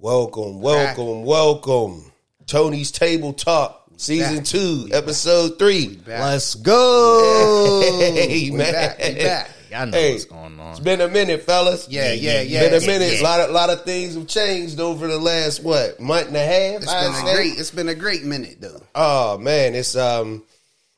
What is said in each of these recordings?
Welcome, welcome, welcome. Tony's Table Talk, season back. two, episode three. Let's go. Hey, We man. back, we back. Y'all know Hey, what's going on. It's been a minute, fellas. Yeah, yeah, yeah. It's been a minute. yeah. A lot of lot of things have changed over the last what month and a half. It's I'd been a great. It's been a great minute though. Oh man, it's um,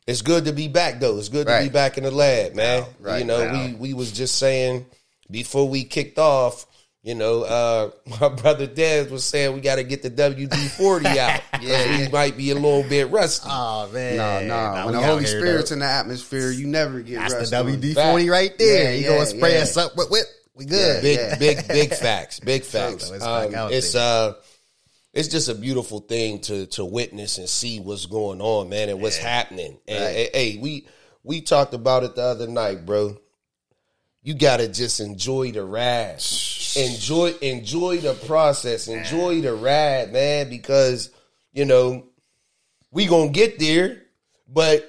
it's good to be back though. It's good to be back in the lab, man. Right, you know, right. we we was just saying before we kicked off. You know, uh, my brother Dez was saying we got to get the WD forty out. Yeah, he might be a little bit rusty. Oh man, No, no. Nah, when the Holy Spirit's though. in the atmosphere, you never get that's rust the. WD forty right there. Yeah, you yeah, gonna spray yeah. us up with whip? We good. big, yeah. big, big facts. Big facts. So it's Um, it's uh, it's just a beautiful thing to to witness and see what's going on, man, and what's happening. And Right. hey, hey, we we talked about it the other night, bro. You gotta just enjoy the ride, enjoy enjoy the process, enjoy the ride, man, because you know we gonna get there, but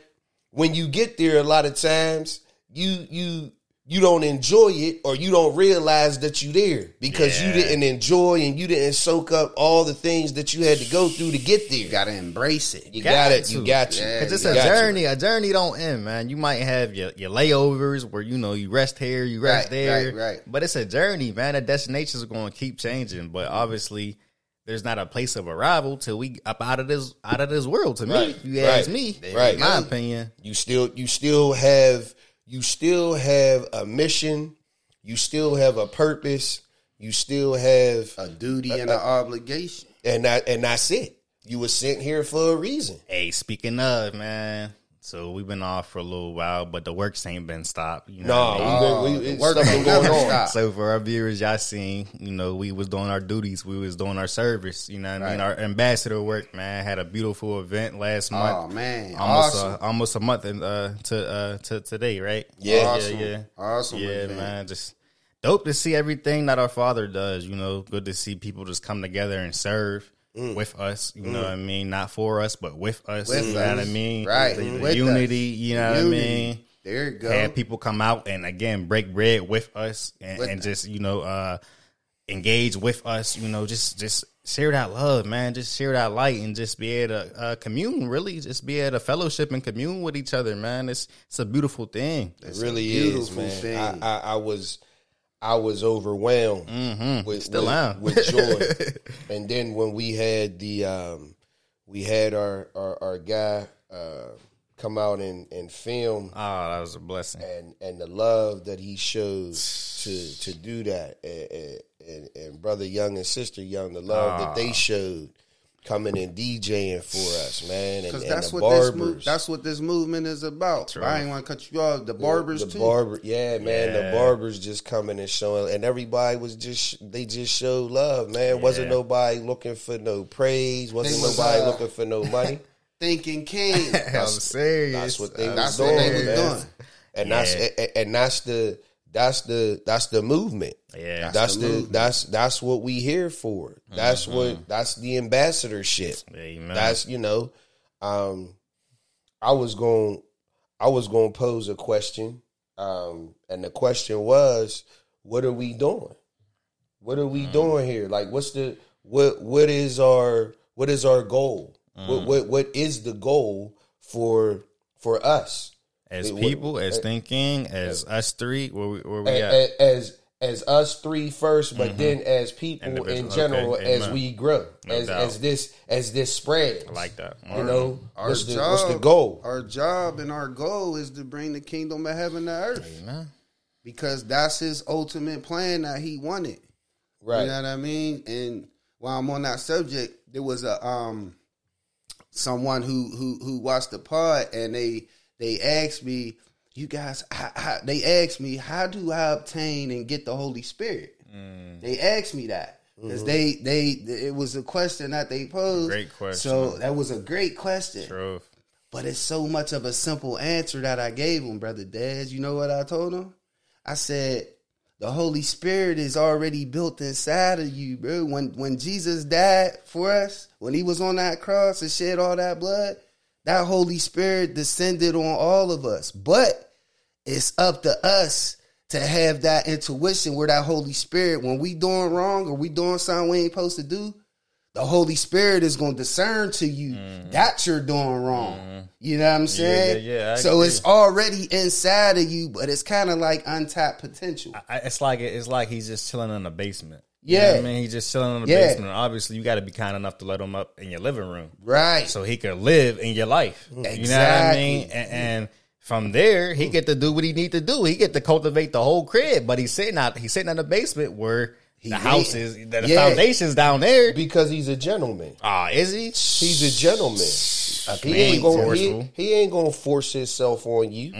when you get there, a lot of times you you you don't enjoy it or you don't realize that you there because you didn't enjoy and you didn't soak up all the things that you had to go through to get there. You gotta embrace it. You Got got it. to. You got you. Yeah, Cause it's You a got you. journey. A journey don't end, man. You might have your, your layovers where you know you rest here, you rest Right, there, right, right. But it's a journey, man. The destinations are going to keep changing, but obviously there's not a place of arrival till we up out of this out of this world. To Right, me, you right, ask me, right. in my opinion. You still you still have you still have a mission. You still have a purpose. You still have A duty and an obligation. and that and that's it. You were sent here for a reason. Hey, speaking of man, so we've been off for a little while, but the works ain't been stopped. You know No, what I mean? Oh, we, we, it's work stuff been going on. So for our viewers, y'all seen, you know, we was doing our duties, we was doing our service. You know what I mean? Our ambassador work, man, had a beautiful event last month. Oh man, almost awesome. uh, almost a month in, uh, to uh, to today, right? Yeah. awesome. yeah, yeah, Awesome yeah, event. man. Just dope to see everything that our Father does. You know, good to see people just come together and serve. With us, you know what I mean, not for us, but with us. With you know what I mean, Right. The, the With us. unity, you know what I mean There you go. have people come out and again break bread with us and, With and us. just you know uh engage with us you know just just share that love man just share that light and just be able to uh, commune really just be able to fellowship and commune with each other man it's it's a beautiful thing It really is, man. I, I, I was I was overwhelmed with, Still with, am. with joy. and then when we had the um, we had our our, our guy uh, come out and, and film. Oh that was a blessing. And and the love that he showed to to do that. And, and, and, and brother young and sister young the love that they showed coming and DJing for us man and, Because and that's the what this barbers move, that's what this movement is about. I ain't want to cut you off. The barbers the too. barber, yeah, man. The barbers just coming and showing, and everybody was just they just showed love, man. Wasn't nobody looking for no praise. Wasn't was, nobody uh, looking for no money. Thinking king. i'm serious That's what they I'm was That's what they doing, was man. doing. And that's Yeah. and, and that's the that's the that's the movement. yeah That's, the the, that's that's what we here for. That's what that's the ambassadorship. Amen. That's you know, um, I was going, I was going to pose a question, um, and the question was, what are we doing? What are we doing here? Like, what's the what? What is our what is our goal? What what what is the goal for for us as What- people as eh, thinking eh, as us three where we, where we A- at a- as as us three first, but mm-hmm. then as people in general Okay, as we grow, No as doubt. as this as this spreads. I like that You know, Our what's the job, what's the goal? Our job and our goal is to bring the kingdom of heaven to earth Amen. because that's his ultimate plan that he wanted. Right. You know what I mean? And while I'm on that subject, there was a um someone who who who watched the pod and they they asked me, you guys, how, how, they asked me, how do I obtain and get the Holy Spirit? Mm. They asked me that because they they it was a question that they posed. Great question. So that was a great question. Truth. But it's so much of a simple answer that I gave him, brother Dez. You know what I told him? I said, the Holy Spirit is already built inside of you, bro. When when Jesus died for us, when he was on that cross and shed all that blood, that Holy Spirit descended on all of us. But it's up to us to have that intuition where that Holy Spirit, when we doing wrong or we doing something we ain't supposed to do, the Holy Spirit is going to discern to you that you're doing wrong. You know what I'm saying? Mm-hmm. yeah, yeah, so agree. it's already inside of you, but it's kind of like untapped potential. I, it's like it's like he's just chilling in the basement. You know Yeah. I mean, he's just chilling in the Yeah. basement. Obviously, you got to be kind enough to let him up in your living room, Right. so he can live in your life. You know what I mean? And, and from there, he get to do what he need to do. He get to cultivate the whole crib, but he's sitting out. He's sitting in the basement where the house is. The, the Yeah. foundation's down there. because he's a gentleman. Ah, is he? He's a gentleman. He man, ain't gonna he, he ain't gonna force himself on you.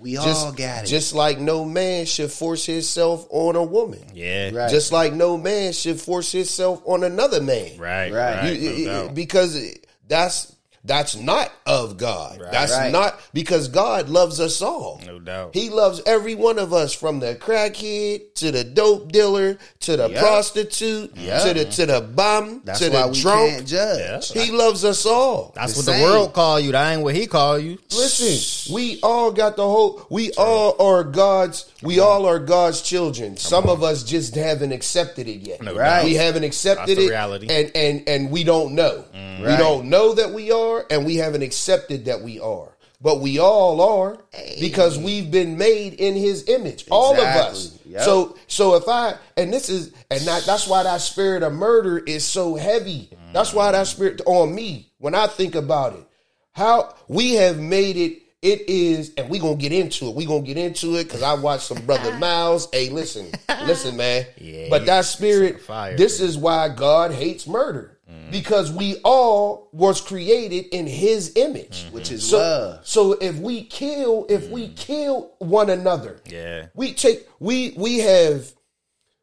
we Just, all got it. just like no man should force himself on a woman. Yeah. Right. Just like no man should force himself on another man. Right. Right. Right. You- no it- because that's that's not of God. That's Right. not because God loves us all. No doubt. He loves every one of us from the crackhead to the dope dealer to the Yep. prostitute Yep. to the to the bum That's to why the we drunk. can't judge. He loves us all. That's the what same. the world call you. That ain't what he call you. Listen, we all got the whole. We all are God's. We all are God's children. Some of us just haven't accepted it yet. No Right. We haven't accepted That's the it, reality. and and and we don't know. We Right. don't know that we are, and we haven't accepted that we are. But we all are because we've been made in His image. All of us. Yep. So so if I and this is and that, that's why that spirit of murder is so heavy. That's why that spirit on me when I think about it. How we have made it. It is, and we gonna get into it. We gonna get into it because I watched some brother Myles. Hey, listen, listen, man. Yeah, but that spirit, fire, this is why God hates murder because we all was created in His image, mm-hmm. Which is so, love. So if we kill, if we mm. kill one another, Yeah. we take we we have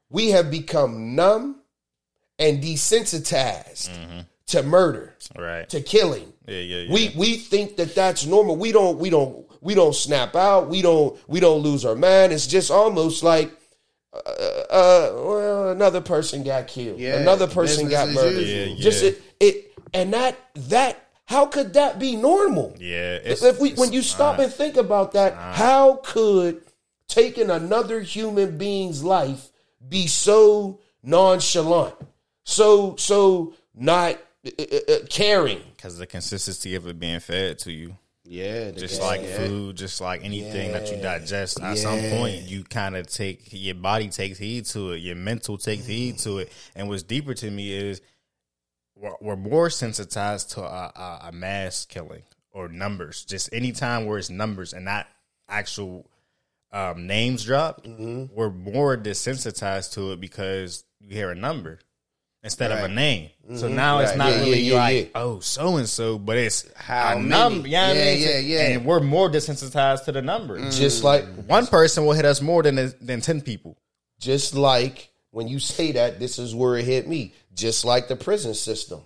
we have become numb and desensitized mm-hmm. to murder, Right. to killing. Yeah. Yeah. yeah. We we think that that's normal. We don't we don't we don't snap out. We don't we don't lose our mind. It's just almost like uh, uh well another person got killed. Yeah, another person got murdered. usual. Yeah, Just it it and that that how could that be normal? Yeah. It's, if we it's when you stop not. and think about that, how could taking another human being's life be so nonchalant, so so not uh, uh, uh, caring? because the consistency of it being fed to you, Yeah, just like food, just like anything that you digest. At some point, you kind of take your body takes heed to it, your mental takes heed to it. And what's deeper to me is we're, we're more sensitized to a, a, a mass killing or numbers. Just anytime where it's numbers and not actual um, names dropped, we're more desensitized to it because you hear a number instead of a Right. name. So mm-hmm. now it's not Yeah, really yeah, yeah, like, yeah. oh, so and so, but it's How a many? number. You know what I Yeah, mean? yeah, yeah. And we're more desensitized to the number. Mm. Just like One person will hit us more than than ten people. just like when you say that, this is where it hit me. Just like the prison system.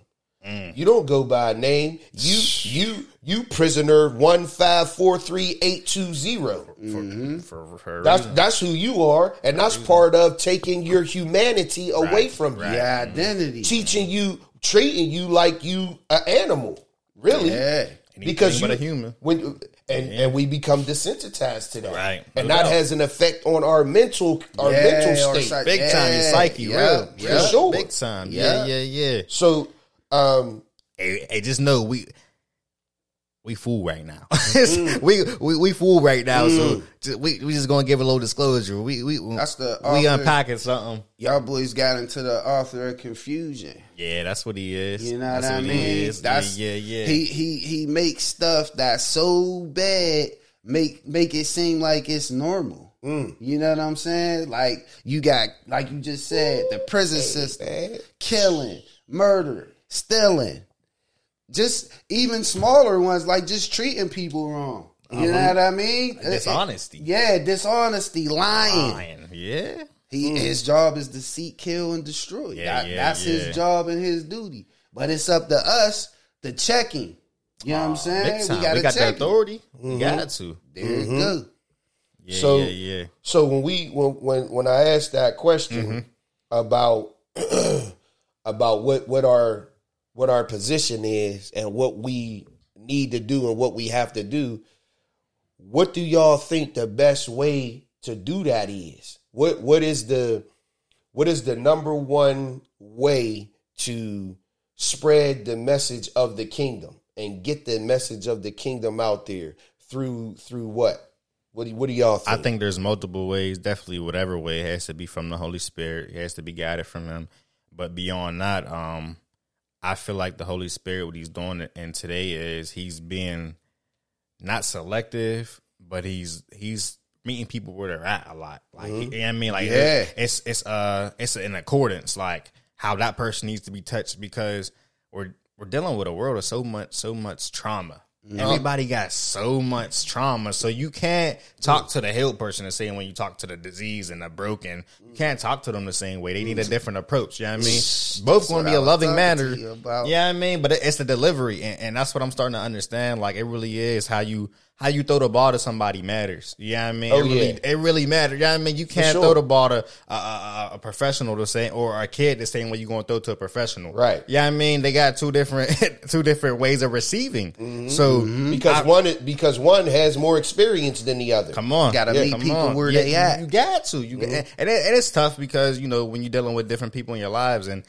Mm. You don't go by name. You you you prisoner one five four three eight two zero. Mm-hmm. For, for a That's reason. that's who you are, and that's mm-hmm. part of taking your humanity away Right, from you, your identity. teaching you, treating you like you an animal, really. Yeah. because but you a human. when and and we become desensitized to that, Right. And No that doubt. has an effect on our mental our Yeah, mental or state. psych- Big time, your psyche, yeah, real, yeah. real, sure. big time. Yeah. Yeah, yeah, yeah. So, um, Hey, hey, just know we we fool right now. Mm. we, we we fool right now. So just, we we just gonna give a little disclosure. We we That's the we author- unpacking something. Y'all boys got into the author of confusion. Yeah, that's what he is. You know that's what I mean? is. That's yeah, yeah, yeah. He he he makes stuff that's so bad make make it seem like it's normal. Mm. You know what I'm saying? Like you got like you just said the prison system, killing, murder, stealing, just even smaller ones like just treating people wrong. You uh-huh. know what I mean? Dishonesty. Uh, yeah, dishonesty, lying. Lying. Yeah. He hmm. his job is to seek, kill, and destroy. Yeah, That- yeah, that's yeah. his job and his duty. But it's up to us to check him. You know what I'm saying? Big time. We gotta We got the check him. authority. We mm-hmm. got to. There you mm-hmm. go. Yeah, So- yeah, yeah. so when we when when when I asked that question mm-hmm. about about what what our what our position is and what we need to do and what we have to do, what do y'all think the best way to do that is? What what is the what is the number one way to spread the message of the kingdom and get the message of the kingdom out there through through what? What do, what do y'all think? I think there's multiple ways. Definitely, whatever way it has to be from the Holy Spirit. It has to be guided from Him. But beyond that, um, I feel like the Holy Spirit, what He's doing in today is He's being not selective, but He's He's meeting people where they're at a lot. Like you know what I mean, like Yeah. it's it's uh it's in accordance, like how that person needs to be touched because we're we're dealing with a world of so much so much trauma. Uh, Everybody got so much trauma, so you can't talk to the healed person the same way you talk to the disease and the broken. You can't talk to them the same way. They need a different approach. You know what I mean? Both going to be a loving manner. to you about. Yeah, I mean, but it- it's the delivery, and, and that's what I'm starting to understand. Like it really is how you how you throw the ball to somebody matters. Yeah, I mean, Oh, it really yeah. it really matters. Yeah, I mean, you can't sure. throw the ball to a, a, a- professional the same or a kid the same way you're going to throw to a professional. Right. Yeah, I mean, they got two different two different ways of receiving. Mm-hmm. So mm-hmm. because one because one has more experience than the other. Come on, Gotta meet come people where Yeah, they you- at. You got to. You got, mm-hmm. and, it, and it's tough because you know when you're dealing with different people in your lives and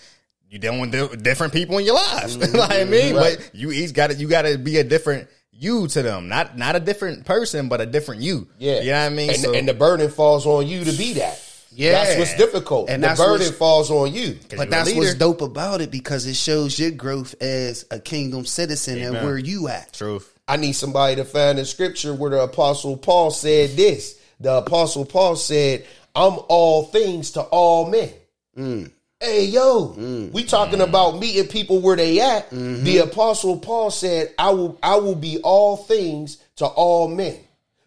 you dealing with different people in your lives. like I mm-hmm. mean, Right. but you each got to you got to be a different you to them, not not a different person, but a different you. Yeah, you know what I mean. And, so, and the burden falls on you to be that. Yeah. that's what's difficult. And the that's burden falls on you. But that's leader. what's dope about it because it shows your growth as a kingdom citizen and where you at. truth. I need somebody to find a scripture where the apostle Paul said this. The apostle Paul said, "I'm all things to all men." Mm. Hey yo, mm. we talking mm. about meeting people where they at. Mm-hmm. The apostle Paul said, "I will, I will be all things to all men."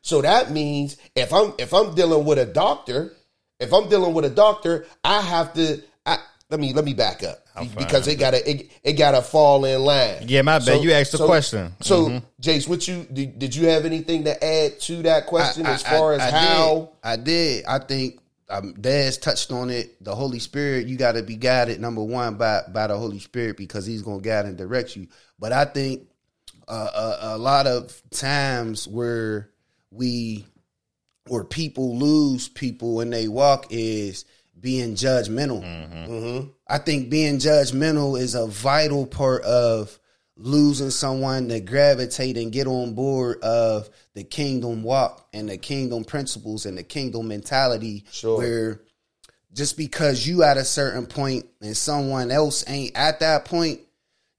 So that means if I'm if I'm dealing with a doctor, if I'm dealing with a doctor, I have to. I, let me let me back up because it gotta it, it gotta fall in line. Yeah, my bad. You asked the question. So, mm-hmm. Jace, what you did, did you have anything to add to that question as far as I how? did. I did. I think um, Daz touched on it. The Holy Spirit, you got to be guided number one by by the Holy Spirit because He's going to guide and direct you. But I think uh, a, a lot of times where we or people lose people when they walk is being judgmental. Mm-hmm. I think being judgmental is a vital part of losing someone to gravitate and get on board of the kingdom walk and the kingdom principles and the kingdom mentality Sure. where just because you at a certain point and someone else ain't at that point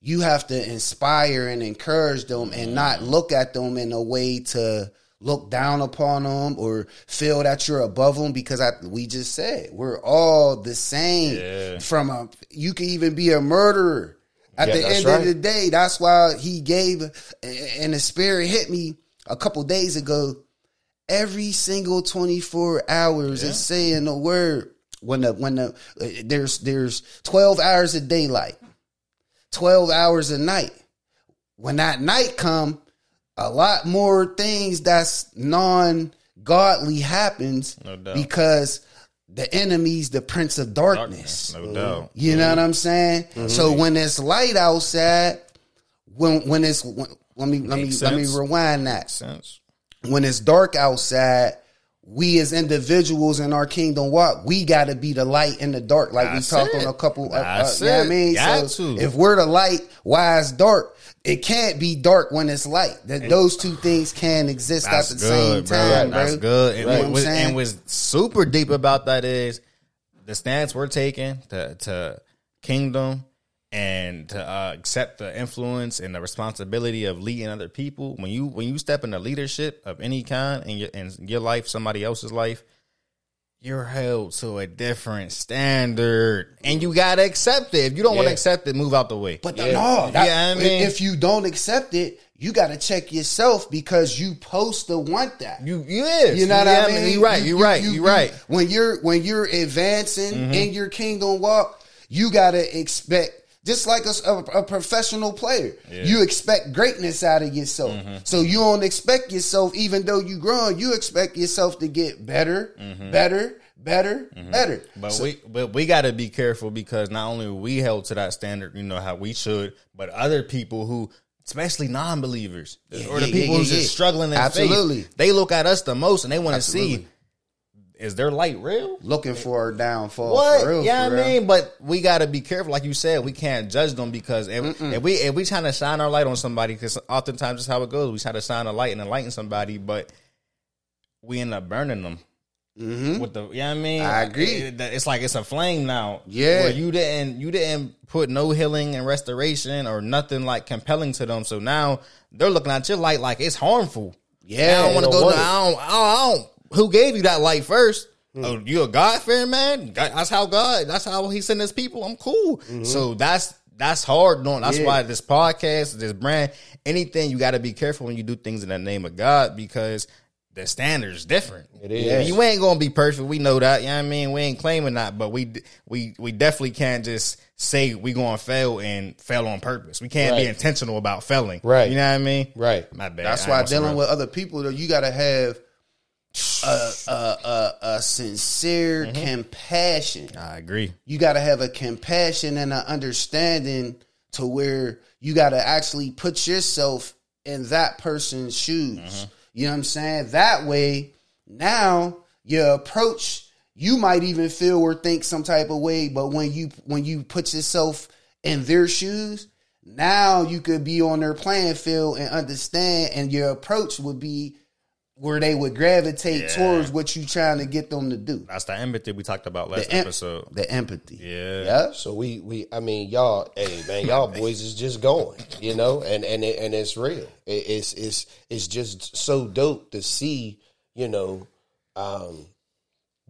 you have to inspire and encourage them and mm-hmm. not look at them in a way to look down upon them or feel that you're above them because I, we just said we're all the same Yeah. from a you can even be a murderer at Yeah, the end right. of the day that's why he gave and the spirit hit me a couple days ago every single 24 hours is saying the word when the when the uh, there's there's 12 hours of daylight 12 hours a night. When that night come a lot more things that's non-godly happens No because the enemy's the prince of darkness, no doubt. you know what i'm saying? So when it's light outside when when it's when, let me let me Makes let me rewind that Sense. when it's dark outside, we as individuals in our kingdom walk, we got to be the light in the dark, like That's we talked it. on a couple. Uh, uh, you know what I mean, Got so to. if we're the light, why it's dark? It can't be dark when it's light. That those two things can exist That's at the good, same bro. time, bro. That's good. And, know what what I'm saying? and what's super deep about that is the stance we're taking to, to kingdom and to uh, accept the influence and the responsibility of leading other people. When you when you step into leadership of any kind in your in your life, somebody else's life, you're held to a different standard, and you gotta accept it. If you don't want to accept it, move out the way. But Yeah. no, that, Yeah, I mean- if you don't accept it, you got to check yourself because you supposed to want that. you yes, You know what yeah, I mean? You're right. You- You're right. you- You're you- right. When you're when you're advancing Mm-hmm. in your kingdom walk, you gotta expect just like a, a- a professional player, you expect greatness out of yourself. Mm-hmm. So you don't expect yourself, even though you growing, you expect yourself to get better, better, better, better. Mm-hmm. But So- we but we got to be careful because not only we held to that standard, you know how we should, but other people who, especially non-believers or the yeah, people yeah, who's yeah. just struggling in Absolutely. faith, they look at us the most and they want to see is their light real? Looking for a downfall. What? For real, yeah, for I mean, but we got to be careful. Like you said, we can't judge them because if, if we if we trying to shine our light on somebody, because oftentimes that's how it goes. We try to shine a light and enlighten somebody, but we end up burning them. Mm-hmm. With the, yeah, I mean, I agree. It- it's like it's a flame now. Yeah. where you didn't you didn't put no healing and restoration or nothing like compelling to them. So now they're looking at your light like it's harmful. Yeah, I don't want to go. want. I don't, I don't. I don't. Who gave you that light first? Mm. Oh, you a God fearing man? That's how God. That's how He sent His people. I'm cool. Mm-hmm. So that's that's hard. Doing. That's Yeah. why this podcast, this brand, anything you got to be careful when you do things in the name of God because the standard's different. It is. You ain't gonna be perfect. We know that. You know what I mean? We ain't claiming that, but we we we definitely can't just say we gonna fail and fail on purpose. We can't be intentional about failing. Right. You know what I mean? Right. My bad. That's I why dealing with other people, though, you got to have a, a, a, a sincere Mm-hmm. compassion. I agree. You got to have a compassion and an understanding to where you got to actually put yourself in that person's shoes. Mm-hmm. You know what I'm saying? That way, now your approach, you might even feel or think some type of way, but when you when you put yourself in their shoes, now you could be on their playing field and understand, and your approach would be where they would gravitate Yeah. towards what you trying to get them to do. That's the empathy we talked about last The em- episode. The empathy. Yeah. Yeah. So we we I mean y'all hey man y'all boys is just going you know and and it, and it's real it, it's it's it's just so dope to see you know um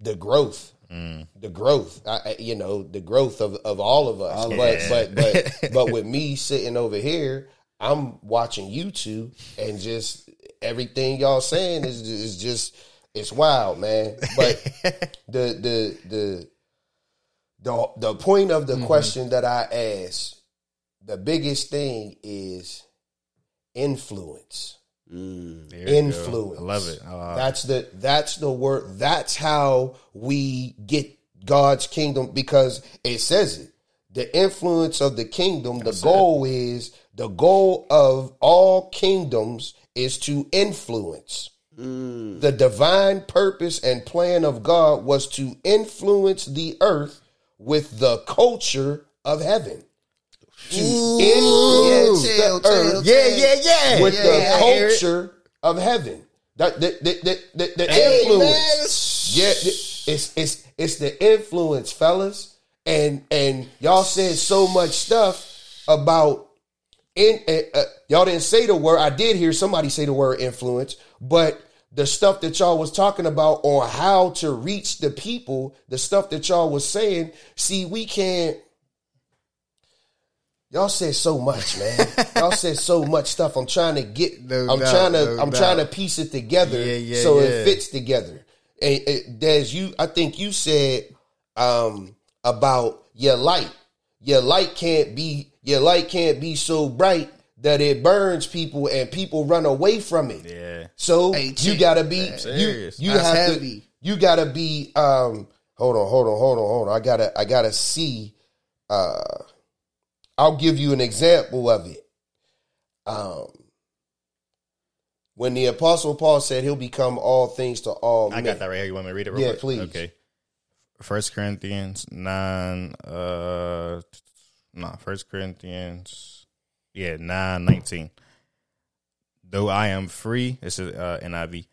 the growth the growth I, I- you know the growth of of all of us but but but but with me sitting over here I'm watching YouTube and just everything y'all saying is is just it's wild man but the the the the the point of the Mm-hmm. question that I asked, the biggest thing is influence. There you go. Influence. I love it. Uh, that's the that's the word. That's how we get God's kingdom because it says it. The influence of the kingdom. The goal is the goal of all kingdoms is to influence. The divine purpose and plan of God was to influence the earth with the culture of heaven. To influence Yeah, chill, the chill, earth yeah, yeah, yeah. with Yeah, the it. culture of heaven. That the the the, the, the Hey, influence. man. Yeah, it's it's it's the influence, fellas. And and y'all said so much stuff about in uh, y'all didn't say the word. I did hear somebody say the word influence, but the stuff that y'all was talking about on how to reach the people, the stuff that y'all was saying, see, we can't Y'all said so much, man. y'all said so much stuff. I'm trying to get. No I'm doubt, trying to. no I'm trying to piece it together Yeah, yeah, so yeah. it fits together. And, and Des, you, I think you said um, about your light. Your light can't be. Your light can't be so bright that it burns people and people run away from it. Yeah. So Hey, you gotta be you. serious. You That's have heavy. to. You gotta be. Um. Hold on. Hold on. Hold on. Hold on. I gotta. I gotta see. Uh. I'll give you an example of it. Um. When the apostle Paul said he'll become all things to all I men. got that right here. You want me to read it real Yeah, quick? please. Okay. First Corinthians nine uh no, First Corinthians yeah, nine nineteen. Though I am free, this is uh NIV.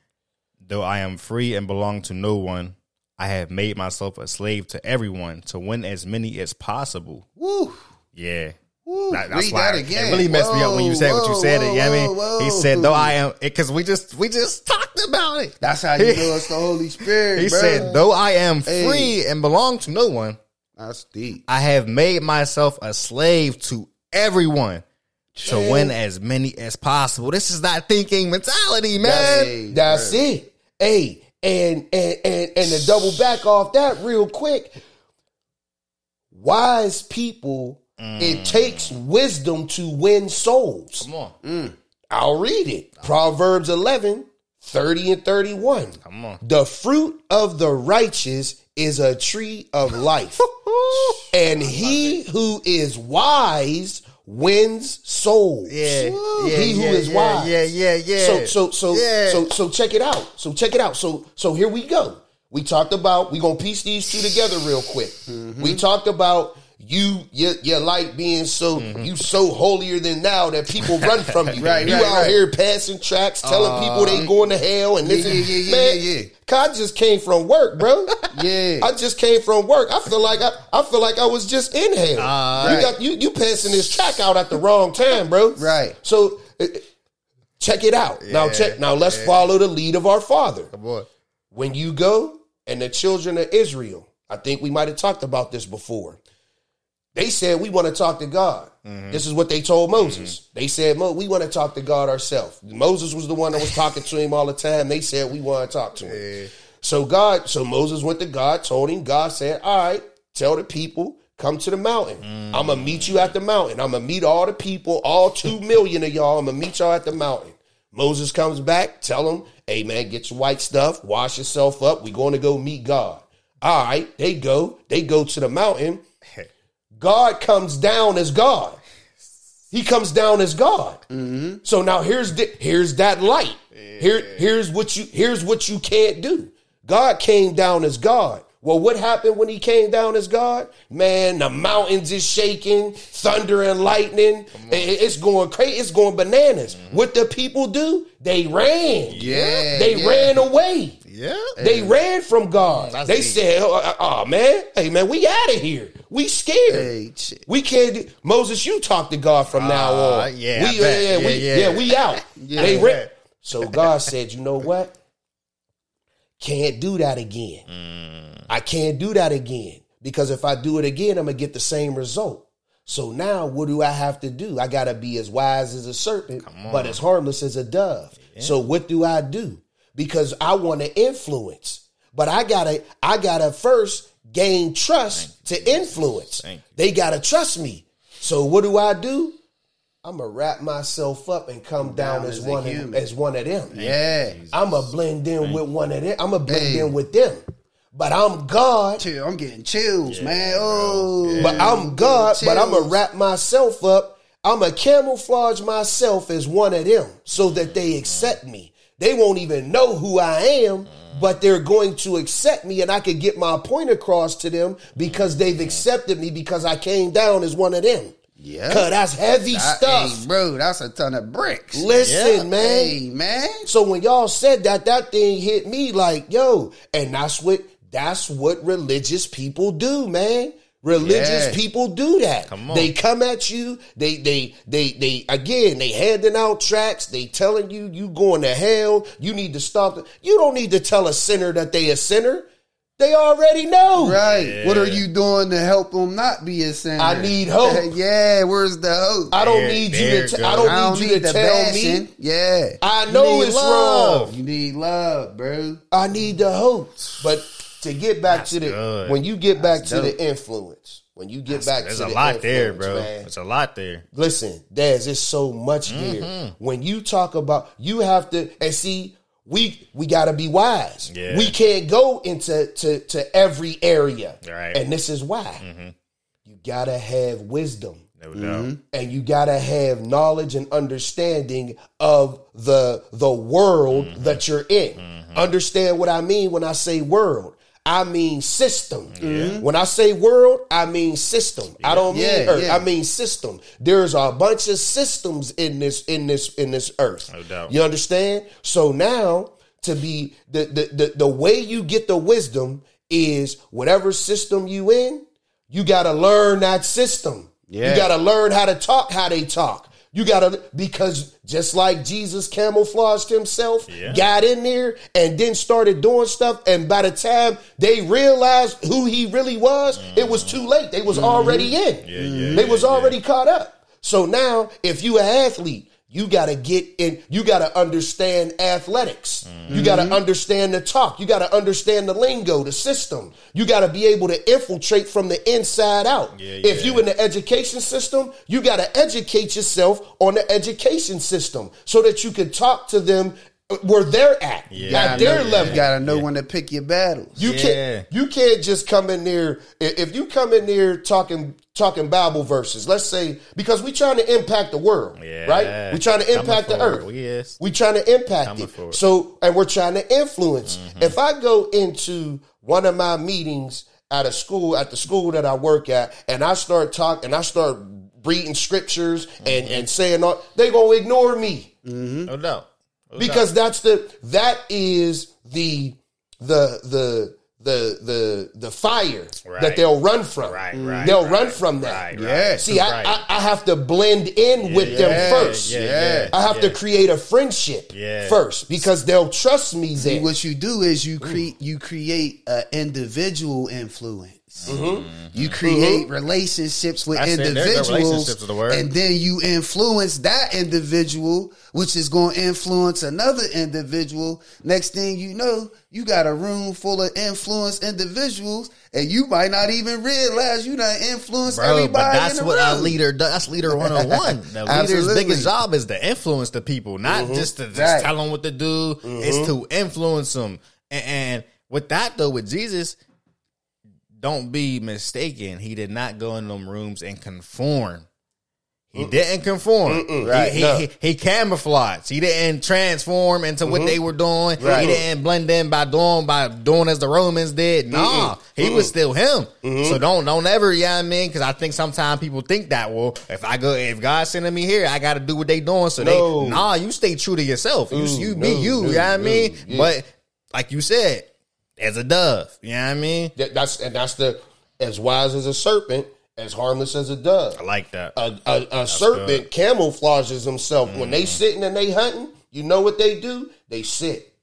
Though I am free and belong to no one, I have made myself a slave to everyone to win as many as possible. Woo. Yeah. Woo. That- that's Read why that again. it really messed me up when you said what you said. whoa, it, you know I mean? whoa, He said, "Though I am," because we just we just talked about it. That's how you know it's the Holy Spirit. He bro. said, "Though I am Hey. free and belong to no one, That's deep. I have made myself a slave to everyone to win as many as possible." This is that thinking mentality, man. Hey, That's it. Hey, and and and and to double back off that real quick, wise people. It mm. takes wisdom to win souls. Come on, mm. I'll read it. Proverbs 11, 30 and 31. come on. The fruit of the righteous is a tree of life. and he who is wise wins souls. Yeah, yeah, he who yeah, is yeah, wise. Yeah, yeah, yeah. So so so Yeah. so so check it out. So check it out. So so here we go. We talked about we gonna piece these two together real quick. Mm-hmm. We talked about you your, your light being so you so holier than thou that people run from you. Mm-hmm. Right, you right, out right. here passing tracts, telling people they going to hell and this yeah, yeah, yeah, man, yeah, yeah. I just came from work, bro. Yeah. I just came from work. I feel like I, I feel like I was just in hell. Uh, you Right. got you you passing this tract out at the wrong time, bro. Right. So uh, check it out. now check now let's follow the lead of our father. Come on. When you go and the children of Israel, I think we might have talked about this before. They said we want to talk to God. Mm-hmm. This is what they told mm-hmm. Moses. They said, Mo, we want to talk to God ourselves. Moses was the one that was talking to him all the time. They said we want to talk to him. So God, so Moses went to God, told him, God said, All right, tell the people, come to the mountain. Mm. I'm gonna meet you at the mountain. I'm gonna meet all the people, all two million of y'all. I'm gonna meet y'all at the mountain. Moses comes back, tell them, hey man, get your white stuff, wash yourself up. We're going to go meet God. All right, they go, they go to the mountain. God comes down as God. He comes down as God. Mm-hmm. So now here's the, here's that light. Here here's what you here's what you can't do. God came down as God. Well, what happened when he came down as God? Man, the mountains is shaking, thunder and lightning. It's going crazy. It's going bananas. Mm-hmm. What the people do? They ran. Yeah, They yeah. ran away. Yeah. They ran from God. That's they deep. said, oh, oh, man, hey man, we out of here. We scared. Hey. We can't. Moses, you talk to God from now Ah, on. yeah, we, bet. yeah, Yeah, we, yeah. yeah, we out. Yeah. they ran. So God said, you know what? Can't do that again. Mm. I can't do that again because if I do it again, I'm gonna get the same result. So now, what do I have to do? I gotta be as wise as a serpent, but as harmless as a dove. So what do I do? Because I want to influence, but I gotta, I gotta first gain trust to influence. They gotta trust me. So what do I do? I'm gonna wrap myself up and come down, down as, as one of, human. as one of them. Yeah. I'm gonna blend in with one of them. I'm gonna blend Hey. in with them. But I'm God. Chill. I'm getting chills, man. Oh, But I'm God. But I'm gonna wrap myself up. I'm gonna camouflage myself as one of them so that they accept me. They won't even know who I am, but they're going to accept me, and I could get my point across to them because they've accepted me because I came down as one of them. Yeah. Cause that's heavy That- stuff. hey, bro, that's a ton of bricks. Listen, man. Hey, man. So when y'all said that, that thing hit me like, yo, and that's what that's what religious people do, man. Religious Yeah. people do that. Come on. They come at you. They they they they again. They handing out tracts. They telling you you going to hell. You need to stop. The, you don't need to tell a sinner that they a sinner. They already know. Right. What are you doing to help them not be a sinner? I need hope. yeah, where's the hope? I don't There- need you to. T- goes. I don't I don't need you need to the tell bashing. me. Yeah. I know it's love. wrong. You need love, bro. I need the hope. But to get back to the good. when you get back That's to the influence, when you get back There's to a lot there, bro. man, There's a lot there. listen, there's it's so much Mm-hmm. there. When you talk about you have to and see we we gotta be wise. Yeah. We can't go into to, to every area. Right. And this is why. You gotta have wisdom doubt. and you gotta have knowledge and understanding of the the world Mm-hmm. that you're in. Understand what I mean when I say world. I mean system. When I say world, I mean system. I don't mean Yeah, earth. yeah. I mean system. There's a bunch of systems in this in this in this earth. No doubt. You understand? So now to be the the the, the way you get the wisdom is whatever system you in, you got to learn that system. Yeah. You got to learn how to talk how they talk. You got to because just like Jesus camouflaged himself, Yeah. got in there and then started doing stuff and by the time they realized who he really was, it was too late. They was already in. Mm-hmm. Yeah, yeah, they was already caught up. So now if you an athlete, you got to get in, you got to understand athletics. You got Mm-hmm. to understand the talk. You got to understand the lingo, the system. You got to be able to infiltrate from the inside out. Yeah, if yeah. you in the education system, you got to educate yourself on the education system so that you can talk to them where they're at, Yeah, at their know, level. You gotta know when to pick your battles. You Yeah. can't you can't just come in there if you come in there talking talking Bible verses. Let's say because we trying to impact the world, Yeah. right? We trying to Coming impact the forward. earth. We is. We trying to impact Coming it. forward. So and we're trying to influence. Mm-hmm. If I go into one of my meetings at a school at the school that I work at, and I start talking, and I start reading scriptures and Mm-hmm. and saying all, they gonna ignore me No doubt. No because that's the that is the the the the the the fire that they'll run from. Right, mm. right, They'll right, run from that. right, right. Yeah. See, I, Right. I I have to blend in with them yeah, first. yeah, yeah. I have to create a friendship Yeah. first because they'll trust me See, then. what you do is you mm. create you create an individual influence. Mm-hmm. You mm-hmm. create relationships with Mm-hmm. It. There's the individuals, relationships the and then you influence that individual, which is going to influence another individual. Next thing you know, you got a room full of influenced individuals, and you might not even realize you done influenced Bro, everybody. but that's what a leader does. That's leader 101. The leader's biggest job is to influence the people, not mm-hmm. just to just Right. tell them what to do. It's to influence them. And, and with that, though, with Jesus, don't be mistaken. He did not go in them rooms and conform. He didn't conform. Right, He, no. he, he camouflaged. He didn't transform into what they were doing. He didn't blend in by doing by doing as the Romans did. Nah, he was still him. So don't don't ever, yeah, you know I mean, because I think sometimes people think that. Well, if I go, if God's sending me here, I got to do what they doing. So No. they, nah, you stay true to yourself. You you be no, you. no, you know what I no, mean? yeah. But like you said, as a dove. You know what I mean? That- that's and that's the as wise as a serpent, as harmless as a dove. I like that. a, a, a serpent camouflages himself when Mm. they sitting and they hunting. You know what they do? They sit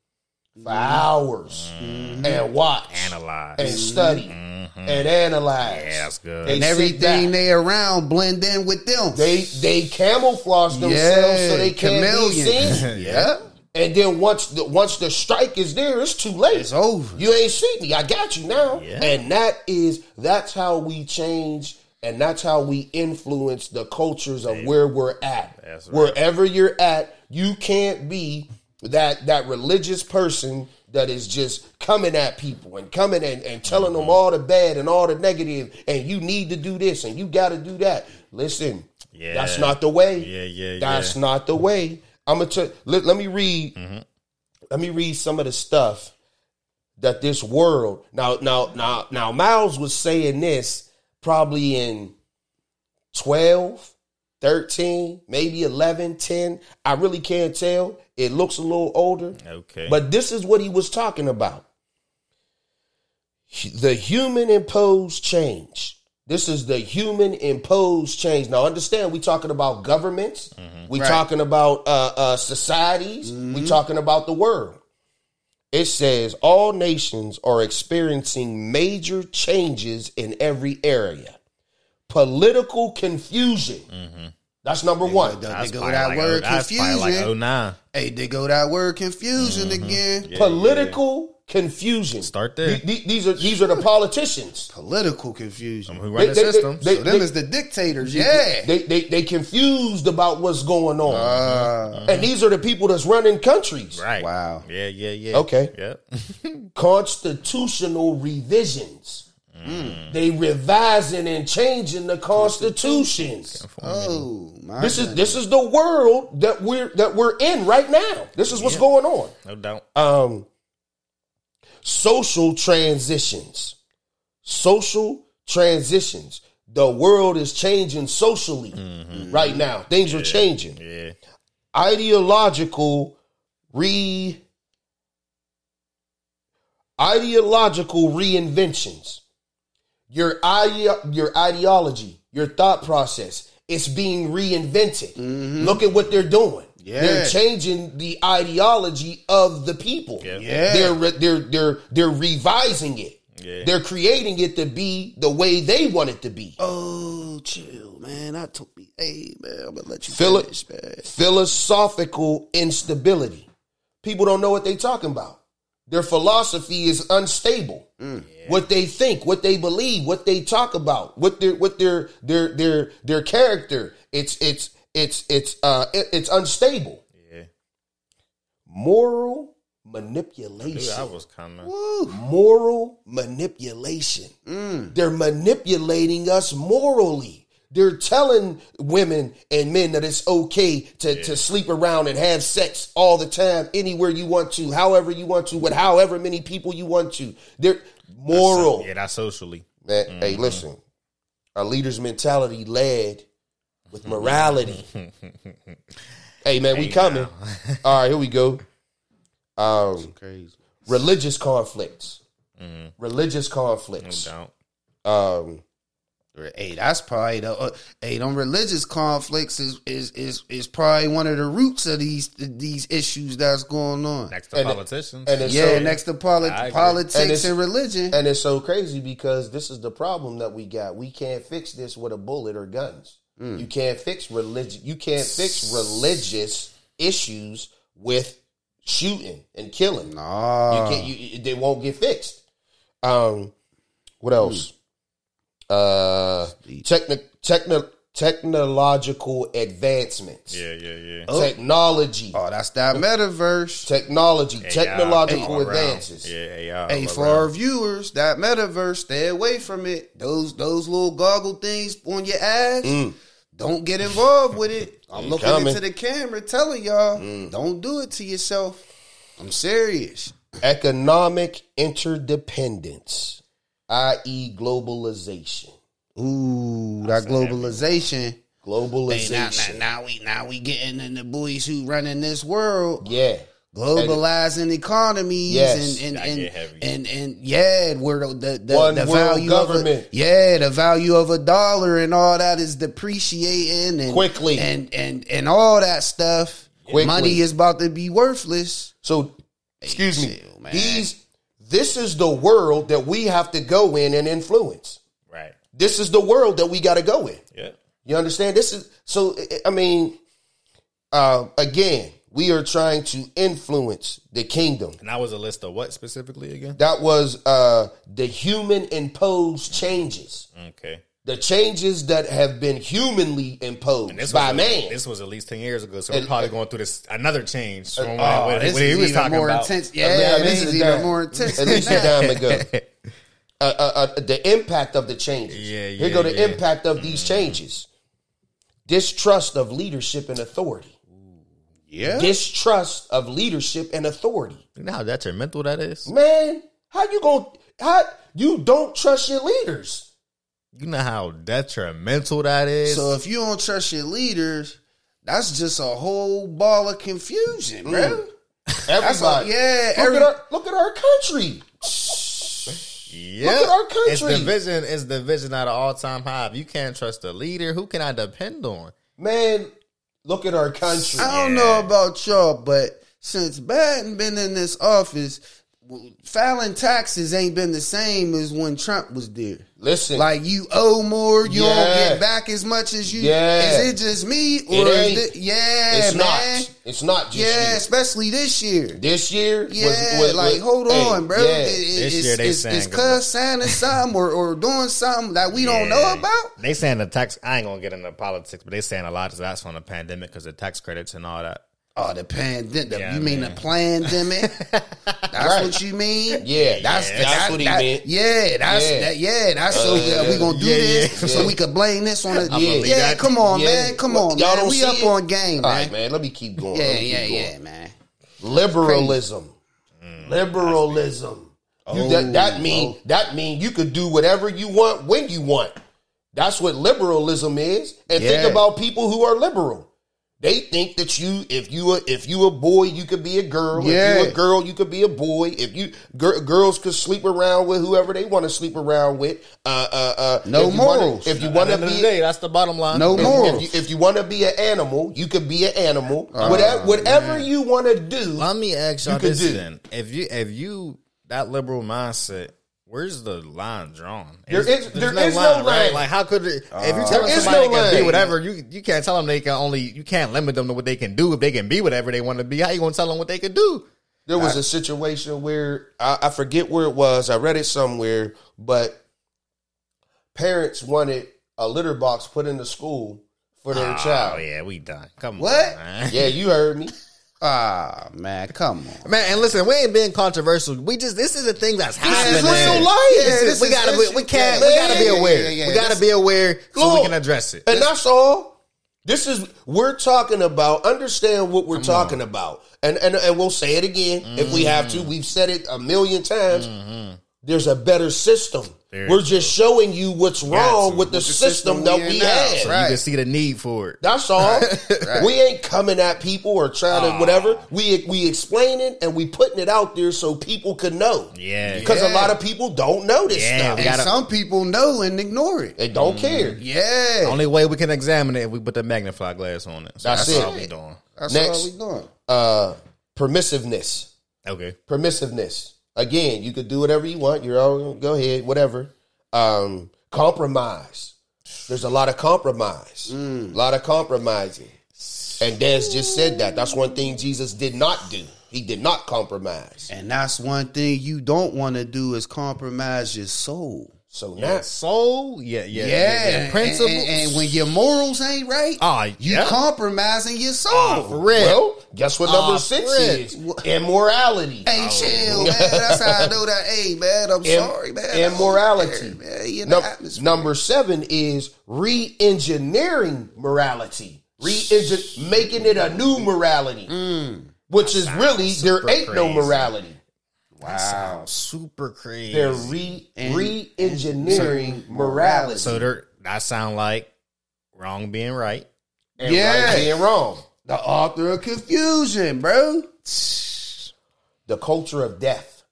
for hours and watch, Mm. Analyze. and study, and analyze. Yeah, that's good. They and everything they around blend in with them. they they camouflage themselves so they can't be chameleon. seen. yeah. And then once the once the strike is there, it's too late. It's over. You ain't seen me. I got you now. Yeah. And that is that's how we change and that's how we influence the cultures of where we're at. Right. Wherever you're at, you can't be that that religious person that is just coming at people and coming and, and telling Mm-hmm. them all the bad and all the negative and you need to do this and you gotta do that. Listen, Yeah. that's not the way. Yeah, yeah, That's yeah. not the way. I'm gonna tell. Let, let me read. Mm-hmm. Let me read some of the stuff that this world. Now, now, now, now. Myles was saying this probably in 12, 13, maybe 11, 10. I really can't tell. It looks a little older. Okay. But this is what he was talking about. The human imposed change. This is the human imposed change. Now, understand, we talking about governments. We Right. talking about uh, uh, societies. We talking about the world. It says all nations are experiencing major changes in every area. Political confusion. That's number one. They go that like, word oh, that's probably confusion. like 09. Hey, they go that word confusion again. Political confusion. Start there. The- the- These are these are the politicians. Political confusion. Who run the They- they- system? they- so them is the dictators. Yeah. They, they they confused about what's going on, Uh, and these are the people that's running countries. right. Wow. Yeah, yeah, yeah. Okay. Yep. Constitutional revisions. They revising and changing the constitutions. oh my. This is this is the world that we're that we're in right now. This is what's going on. no doubt. Um, social transitions. Social transitions. The world is changing socially mm-hmm. right now. Things are changing. Yeah. Ideological re ideological reinventions. Your ide- your ideology, your thought process, it's being reinvented. Mm-hmm. Look at what they're doing. Yeah. They're changing the ideology of the people. Yeah. Yeah. They're re- they're they're they're revising it. Yeah. They're creating it to be the way they want it to be. Oh, chill, man. I took me, hey, man, I'm gonna let you Feel finish, man. philosophical instability. People don't know what they're talking about. Their philosophy is unstable. Mm. What they think, what they believe, what they talk about, what their what their their their their character. It's it's it's it's uh it- it's unstable. Yeah. moral Dude, manipulation. I was coming. moral manipulation. They're manipulating us morally. They're telling women and men that it's okay to, to sleep around and have sex all the time, anywhere you want to, however you want to, with however many people you want to. They're moral. Yeah, that's socially. Man, Hey, listen, our leader's mentality led with morality. hey, man, we Hey, coming. All right, here we go. Um, Crazy. religious conflicts. Religious No conflicts. doubt. Um, Hey, that's probably the uh, hey. Them religious conflicts is, is is is probably one of the roots of these these issues that's going on. Next to And it- politicians. and it's Yeah, so, next to poli- politics And and, religion. and it's so crazy because this is the problem that we got. We can't fix this with a bullet or guns. You can't fix religion. You can't fix religious issues with shooting and killing. nah, You can't. You, they won't get fixed. Um, what else? Uh, techni- techno- technological advancements. yeah, yeah, yeah. Oh. Technology. oh, that's that metaverse. Technology. AI, technological all around. advances. Yeah, AI. Hey, all for around. our viewers, that metaverse, stay away from it. Those those little goggle things on your ass. Mm. Don't get involved with it. I'm looking coming. into the camera, telling y'all, mm. don't do it to yourself. I'm serious. Economic interdependence, i.e., globalization. Ooh, that globalization. Hey, now, Globalization. now, now we now we getting in the boys who running this world, Yeah. globalizing economies, Yes. and and get and, heavy. and and yeah, where the the, the, One the world value government. of a, yeah, the value of a dollar and all that is depreciating and Quickly. and and and all that stuff. Quickly. Money is about to be worthless. So, excuse me. chill, man. These. This is the world that we have to go in and influence. Right. This is the world that we got to go in. Yeah. You understand? This is so. I- I mean, uh, again, we are trying to influence the kingdom. And that was a list of what specifically again? That was uh, the human imposed changes, Okay. the changes that have been humanly imposed This by was, man. This was at least ten years ago, so we're probably going through this another change from when, Oh, when- this when he is was even talking more about. intense. I Yeah, mean, at this least is even dime- more intense. At least a that. dime ago. Uh, uh, uh, the impact of the changes. Yeah, Here go the yeah. impact of these changes. Distrust of leadership and authority. Yeah. Distrust of leadership and authority. You know how detrimental that is. Man, how you going how you don't trust your leaders? You know how detrimental that is. So if you don't trust your leaders, that's just a whole ball of confusion, bro. Everybody. all- yeah, Look, every- at our, look at our country. yeah, look at our It's country. division. It's division at an all time high. If you can't trust a leader, who can I depend on? Man, look at our country. I don't know about y'all, but since Biden been in this office, w- filing taxes ain't been the same as when Trump was there. Listen. Like you owe more, you Yeah. don't get back as much as you. Yeah. Is it just me It or is it? Yeah, it's man. not. It's not just Yeah, you. especially this year. This year Yeah, was- like was- hold hey, on, bro. yeah. It- it- This it's, year they it's, saying it's cuz signing something or, or doing something that we don't know about. They saying the tax. I ain't gonna get into politics, but they saying a lot of that's from the pandemic because the tax credits and all that. Oh, the pandemic. Yeah, you mean man. the pandemic? That's Right. what you mean? Yeah, That's yeah, that's that- what he that- meant. Yeah, that's Yeah. that. Yeah, that's so. Uh, uh, we gonna do yeah, this yeah. so we could blame this on the. Yeah, yeah. that- Come on, Yeah. man. Come on, y'all man. don't We see up it? on game, All man. right, man. Let me keep going. Yeah, Let keep yeah, going. yeah, man. Liberalism. Liberalism. You, that that mean that mean you could do whatever you want when you want. That's what liberalism is. And Yeah. think about people who are liberal. They think that you, if you a, if you a boy, you could be a girl. Yeah. If you a girl, you could be a boy. If you gir- girls could sleep around with whoever they want to sleep around with. Uh, uh, uh, No if you wanna- morals. if you want to end the be day, that's the bottom line. No if, morals. if you, if you want to be an animal, you could be an animal. Oh, whatever whatever you want to do. Let me ask y'all You could this do. then: If you if you that liberal mindset, where's the line drawn? There is- there's there is no line. Like how could it, if you uh, tell is somebody no they can be whatever, you you can't tell them they can only you can't limit them to what they can do. If they can be whatever they want to be, how you gonna tell them what they can do? There was a situation where I, I forget where it was. I read it somewhere, but parents wanted a litter box put in the school for their Oh child. Oh yeah, we done. Come What? on, man. Yeah, you heard me. Ah, man, come on. Man, and listen, we ain't being controversial. We just this is a thing that's happening. is real life. This Yeah, is- this we is- gotta be, we can't yeah, we gotta be aware. yeah, yeah, we gotta this- be aware so we can address it. And that's all. This is we're talking about. Understand what we're talking about, and and and we'll say it again if we have Mm-hmm. to. We've said it a million times. There's a better system. Very we're just showing you what's wrong with the, the system, system that we we in now, have. right. You can see the need for it. That's all. We ain't coming at people or trying to whatever. We we explain it and we putting it out there so people can know. Yeah. because a lot of people don't know this Yeah, stuff. And gotta- some people know and ignore it. They don't care. Yeah. Only way we can examine it if we put the magnify glass on it. So That's that's, it. all we doing. That's Next. all we doing. Uh, permissiveness. Okay. permissiveness. Again, you could do whatever you want. You're all go ahead, whatever. Um, compromise. There's a lot of compromise. A lot of compromising. And Des just said that. That's one thing Jesus did not do. He did not compromise. And that's one thing you don't want to do is compromise your soul. So Yeah. now, Soul. Yeah. Yeah. Yeah, yeah. and- Principles. And, and when your morals ain't right, Ah, you yeah. compromising your soul. Ah, for real. well, guess what number Ah, six is? Immorality. Hey, chill, man. That's how I know that. Hey, man, I'm Im- sorry, man. Immorality. man. You in the Num- number seven is re-engineering morality, re-engi- making it a new morality, which is really there ain't no morality. Wow. Super crazy. They're re And- re-engineering morality. so they're that sound like wrong being right. and Yeah. right being wrong. The author of confusion, bro. The culture of death.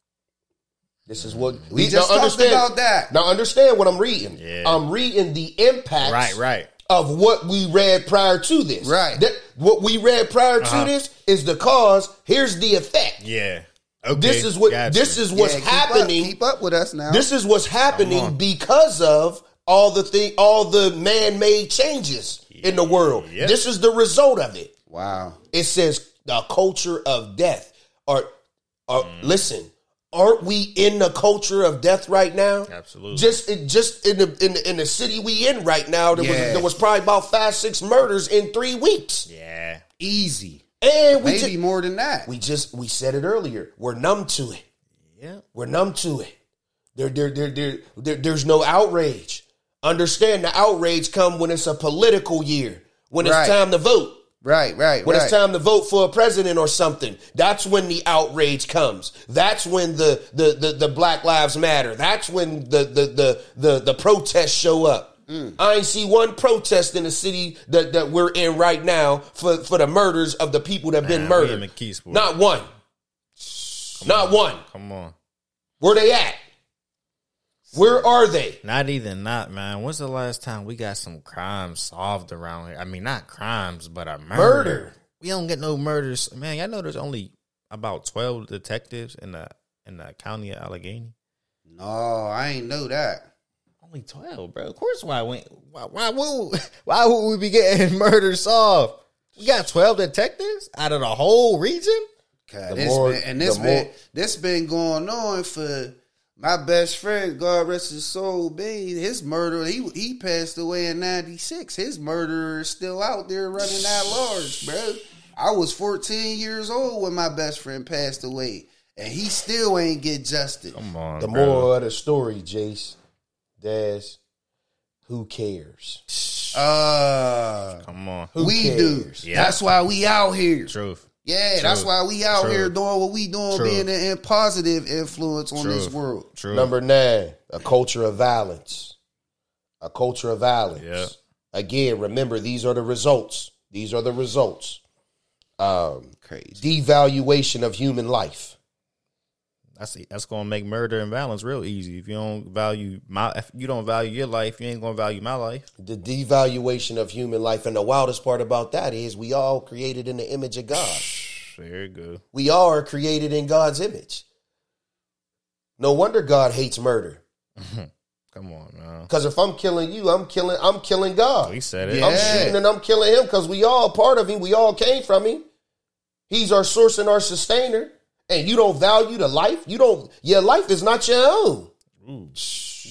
This is what We just talked understand- about that. Now understand what I'm reading. Yeah. I'm reading the impacts Right. Right. of what we read prior to this. Right. That- what we read prior Uh-huh. to this is the cause. Here's the effect. Yeah. Okay. This is what Gotcha. this is what's Yeah, keep up- happening. Keep up, with us now. This is what's happening because of all the thing, all the man-made changes in the world. Yeah. This is the result of it. wow. It says the culture of death. Or, or Mm. listen, aren't we in the culture of death right now? Absolutely. Just in, just in the in the, in the city we in right now, there was there was probably about five six murders in three weeks, Yeah. Easy. And we Maybe just, more than that. we just we said it earlier. We're numb to it. Yeah. We're numb to it. There, there, there, there, there, there's no outrage. Understand the outrage come when it's a political year, when it's time to vote, right, right, when right. it's time to vote for a president or something. That's when the outrage comes. That's when the the the, the Black Lives Matter. That's when the the the the, the protests show up. Mm. I ain't see one protest in the city that, that we're in right now for, for the murders of the people that have been Man, murdered. McKeesport. Not one. Not one. Come on. Where they at? Where are they? Not even not, man. When's the last time we got some crimes solved around here? I mean, not crimes, but a murder. Murder. We don't get no murders, man. Y'all know there's only about twelve detectives in the in the county of Allegheny. no, I ain't know that. Only twelve, bro. Of course, why why why, why would why would we be getting murder solved? We got twelve detectives out of the whole region. God, The this more- been, and this the been more- this been going on for my best friend, God rest his soul, be his murder. He he passed away in '96. His murderer is still out there running at large, bro. I was 14 years old when my best friend passed away, and he still ain't get justice. Come on, The bro. moral of the story, Jace, Daz, who cares? Uh, Come on, Who we cares? do. Yeah. That's why we out here. truth. Yeah, that's why we out True. here doing what we doing, True. being a, a positive influence on this world. True. Number nine, a culture of violence. A culture of violence. Yeah. Again, remember these are the results. These are the results. Um, Crazy. devaluation of human life. That's that's gonna make murder and violence real easy. If you don't value my, if you don't value your life, you ain't gonna value my life. The devaluation of human life. And the wildest part about that is we all created in the image of God. Very good. We all are created in God's image. No wonder God hates murder. Come on, man. Because if I'm killing you, I'm killing I'm killing God. Oh, we said it. I'm shooting and I'm killing him because we all part of him. We all came from him. He's our source and our sustainer. And you don't value the life. You don't. Your life is not your own.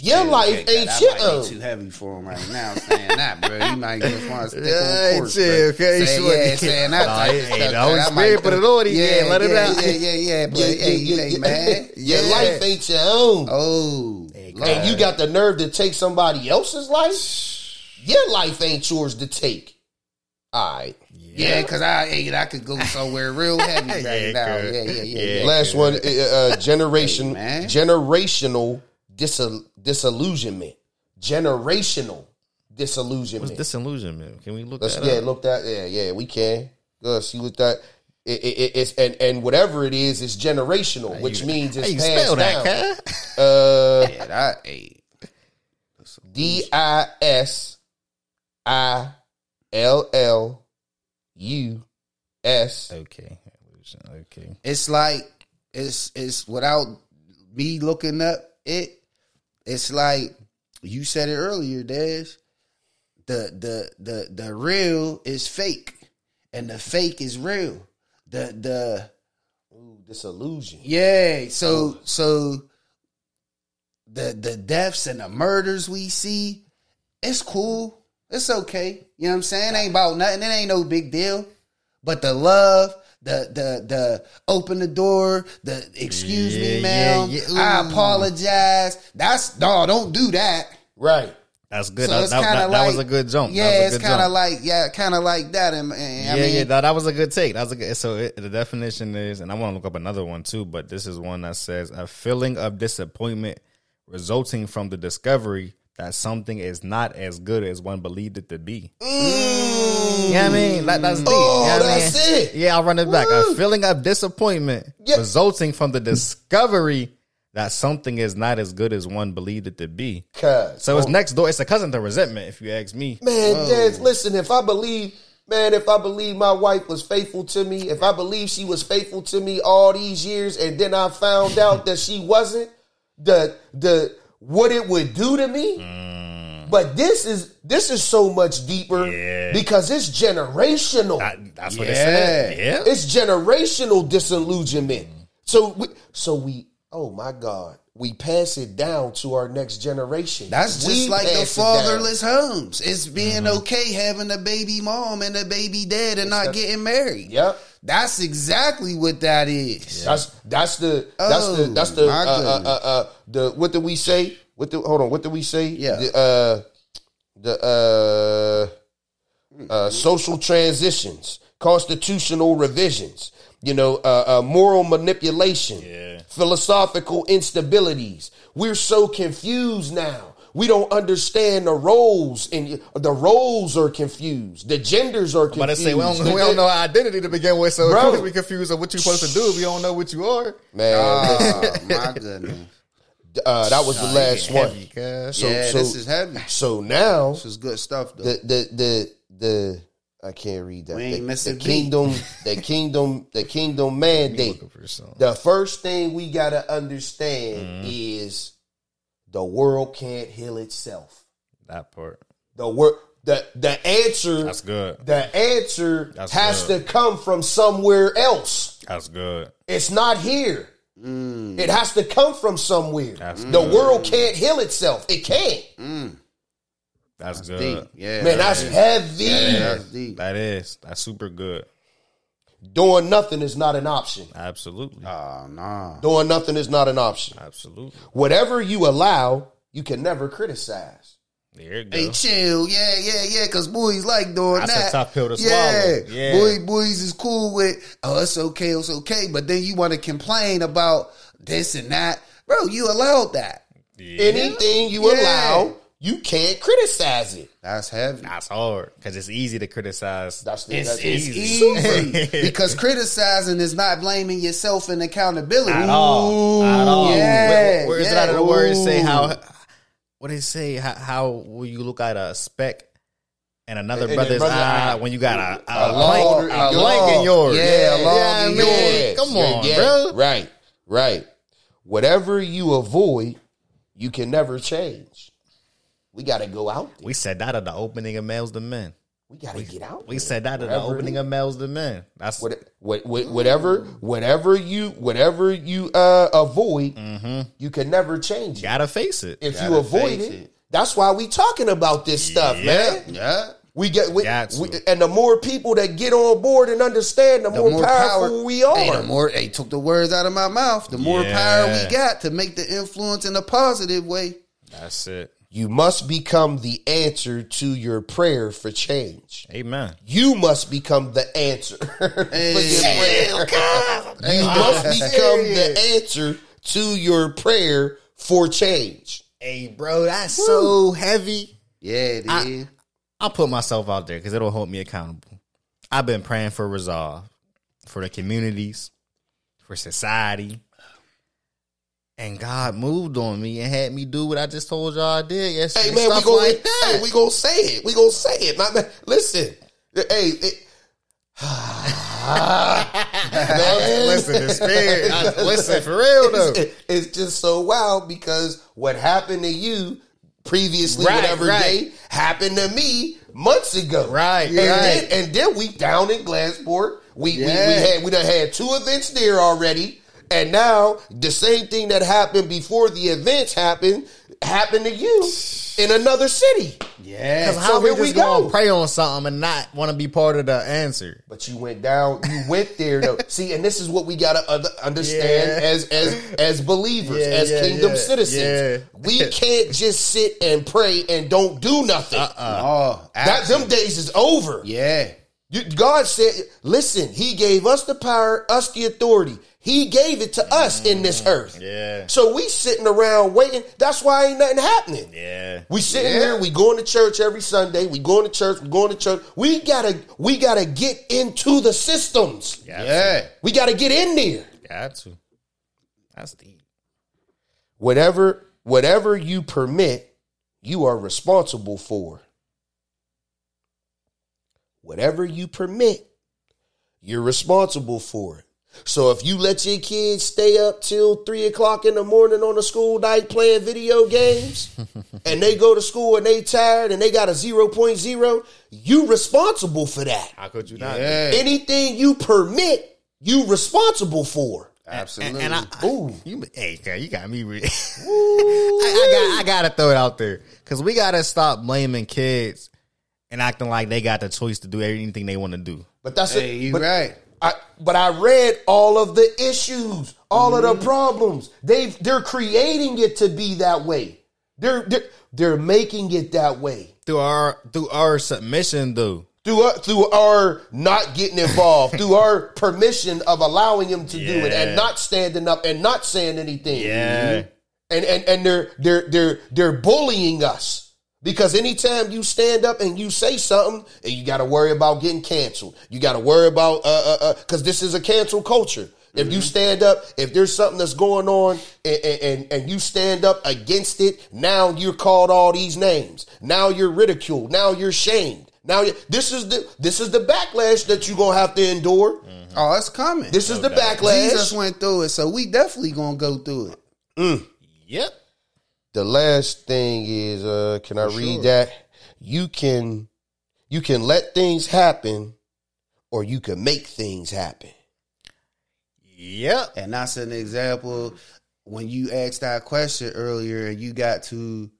Your life Okay, ain't that your own. too heavy for him right now. Saying that, bro. You might just want to stick Yeah, on course. chill, okay, Saying, sure. yeah, saying that Nah, type hey, of hey, stuff. the Holy Spirit might put it on. Yeah, let it yeah, out. Yeah, yeah, yeah. But Yeah, hey, yeah, hey, yeah, man. Your Yeah. life ain't your own. Oh, and you got the nerve to take somebody else's life? Your life ain't yours to take. All right. Yeah, because I, hey, I could go somewhere real heavy right Yeah, now. Yeah, yeah, yeah. Yeah. yeah. Last one, uh, uh, generation, Hey, generational disil- disillusionment. Generational disillusionment. What's disillusionment? Can we look Let's that yeah, up? look that yeah, yeah, we can. Go see what that it, it, it's and and whatever it is, it's generational, which You- means How it's you passed spell down. that, cuz? Uh, Yeah, that, hey. D I S I L L U S. Okay. Okay. it's like it's it's without me looking up it. It's like you said it earlier, Des. The the the the real is fake, and the fake is real. The the Ooh, disillusion. yeah. So so the the deaths and the murders we see, it's cool. It's okay. You know what I'm saying? It ain't about nothing. It ain't no big deal. But the love, the the the open the door, the excuse Yeah, me, ma'am. yeah, yeah. I apologize. That's no, don't do that. Right. That's good. So that, that, that, of that was a good jump. Yeah, that was a it's kind of like yeah, kind of like that. And, and yeah, I mean, yeah, that, that was a good take. That was a good. So it, the definition is, and I want to look up another one too, but this is one that says a feeling of disappointment resulting from the discovery that something is not as good as one believed it to be. Mm. Yeah, I mean, that, that's deep. Oh, You know what I that's mean? it. Yeah, I'll run it back. Woo. A feeling of disappointment resulting from the discovery that something is not as good as one believed it to be. Cause So it's next door. It's a cousin to resentment, if you ask me. Man, Des, listen, if I believe, man, if I believe my wife was faithful to me, if I believe she was faithful to me all these years, and then I found out that she wasn't, the the what it would do to me. Mm. But this is this is so much deeper Yeah. because it's generational. That- that's what Yeah. it said. Yeah. It's generational disillusionment. So we, so we, oh my God, we pass it down to our next generation. That's We just like the pass it fatherless homes. It's being mm-hmm. okay having a baby mom and a baby dad and not getting married. Yep. That's exactly what that is. That's that's the that's the Oh, that's the uh, my uh, uh, uh, the what did we say? What the hold on? What did we say? Yeah. The uh the uh uh social transitions, constitutional revisions. You know, uh, uh moral manipulation, Yeah. philosophical instabilities. We're so confused now. We don't understand the roles, and the roles are confused. The genders are confused. But I say we don't, we don't know our identity to begin with, so Bro. of course we confused on what you're supposed to do if we don't know what you are. Man, Oh my goodness. uh, that was the last one. Heavy. So, yeah, so, this is heavy. so now This is good stuff though. the the the the I can't read that. We ain't the, the kingdom, the kingdom, the kingdom mandate. For. The first thing we gotta understand Mm-hmm. is the world can't heal itself. That part. The word the the answer That's good. the answer That's has good. to come from somewhere else. That's good. It's not here. Mm. It has to come from somewhere. That's the world can't heal itself. It can't. Mm. That's deep. good. Yeah, Man, that's heavy. yeah, that's deep. That is. That's super good. Doing nothing is not an option. Absolutely. Oh nah. Doing nothing is not an option. Absolutely. Whatever you allow, you can never criticize. There you go. Hey, chill. Yeah, yeah, yeah. Cause boys like doing That's a that. tough pill to yeah. swallow. Yeah. Boy, boys is cool with, oh, it's okay, it's okay. But then you want to complain about this and that. Bro, you allowed that. Yeah. Anything you Yeah. allow, you can't criticize it. That's heavy. That's hard because it's easy to criticize. That's the, It's, that's it's easy. easy because criticizing is not blaming yourself and accountability. At all. At all. Yeah, Where, where is it yeah. out of the words say how? What they say? How, how will you look at a speck and another And- and brother's brother eye eye. when you got a, a, A blank, log- a a blank in yours? Yeah, a log I in mean, yours. Come on, Yeah, bro. Right, right. Whatever you avoid, you can never change. We got to go out there. We said that at the opening of Males to Men. we gotta get out. We said that at the opening of Males to Men. That's What, what, what, whatever, whatever you, whatever you uh, avoid, you can never change it. gotta face it. If Gotta you avoid it, it. that's why we talking about this stuff, man. Yeah. We get, we, we, and the more people that get on board and understand, the, The more, powerful we are. Hey, the more hey, took the words out of my mouth. The more Yeah. power we got to make the influence in a positive way. That's it. You must become the answer to your prayer for change. Amen. You must become the answer. Hey, you must become the answer to your prayer for change. Hey, bro, that's so heavy. yeah, it is. I- I'll put myself out there because it'll hold me accountable. I've been praying for resolve for the communities, for society. And God moved on me and had me do what I just told y'all I did yesterday. Hey man, we Stuff gonna like that. hey, we gonna say it. We gonna say it. Man, listen. Hey, it, listen, the spirit. Listen, for real though. it's, it's just so wild because what happened to you previously, Right, whatever right. day, happened to me months ago. Right, and right. Then, and then we down in Glassport. We, we we had we done had two events there already, and now the same thing that happened before the events happened happened to you in another city. yeah. Because how So we here we just gonna go. pray on something and not want to be part of the answer? But you went down. You went there though. See, and this is what we gotta understand Yeah. as as as believers, Yeah, as yeah, kingdom yeah, citizens. yeah. We can't just sit and pray and don't do nothing. Uh. oh, That them days is over. yeah. You- God said, "Listen, He gave us the power, us the authority. He gave it to us in this mm, earth. Yeah. So we sitting around waiting. That's why ain't nothing happening. Yeah. We sitting here, we going to church every Sunday. We going to church, we going to church. We gotta, we gotta get into the systems. Got Yeah. We gotta get in there. To. Got to. That's deep. Whatever, whatever you permit, you are responsible for. Whatever you permit, you're responsible for it. So if you let your kids stay up till three o'clock in the morning on a school night playing video games, and they go to school and they tired and they got a 0.0, you responsible for that. How could you not? Yeah. Anything you permit, you responsible for. Absolutely. And, and I, Ooh. you, hey, girl, you got me. Re- I, I got, I gotta throw it out there because we gotta stop blaming kids and acting like they got the choice to do anything they want to do. But that's hey, it. you but, right. I, but I read all of the issues, all of the mm-hmm. problems. They've they're creating it to be that way. They're they're they're making it that way Through our through our submission, though. through our, through our not getting involved, through our permission of allowing him to do it and not standing up and not saying anything. Yeah. and and and they're they're they're they're bullying us because anytime you stand up and you say something, and you got to worry about getting canceled. You got to worry about uh uh because this is a cancel culture. If you stand up, if there's something that's going on and, and and you stand up against it, now you're called all these names. Now you're ridiculed. Now you're shamed. Now you- this is the this is the backlash that you're gonna have to endure. Oh, it's coming. This is the backlash. Jesus went through it, so we definitely gonna go through it. Yep. The last thing is uh can i read sure. that you can you can let things happen or you can make things happen Yep. And that's an example when you asked that question earlier and you got to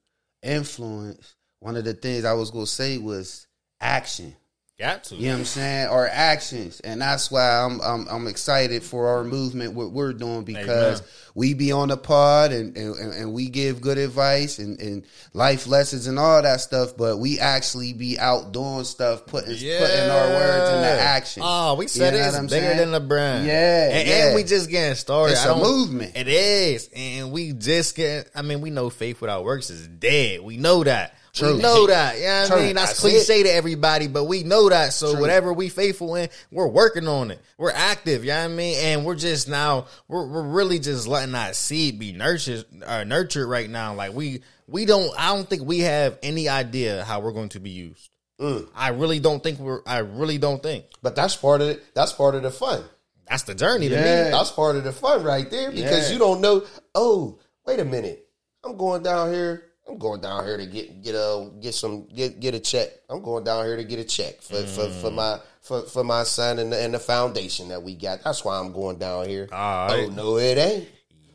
influence. One of the things I was gonna say was action. Got to. You know what I'm saying? Our actions, and that's why I'm I'm, I'm excited for our movement, what we're doing, because Amen. we be on the pod and, and and we give good advice and, and life lessons and all that stuff, but we actually be out doing stuff, putting putting our words into action. Oh, we said You know it's I'm bigger saying? than the brand. Yeah, and, yeah. and we just getting started. It's I a movement. It is, and we just get. I mean, we know faith without works is dead. We know that. True. We know that. Yeah, you know what True. I mean that's, That's cliche to everybody, but we know that. So whatever we faithful in, we're working on it. We're active. You know what I mean? And we're just now we're we're really just letting that seed be nurtured uh, nurtured right now. Like we we don't. I don't think we have any idea how we're going to be used. I really don't think we're. I really don't think but that's part of it that's part of the fun that's the journey to Yeah. me. that's part of the fun right there because Yeah. you don't know oh wait a minute i'm going down here I'm going down here to get get a get some get get a check. I'm going down here to get a check for for, Mm. for my for, for my son and the, and the foundation that we got. That's why I'm going down here. All oh no, it ain't.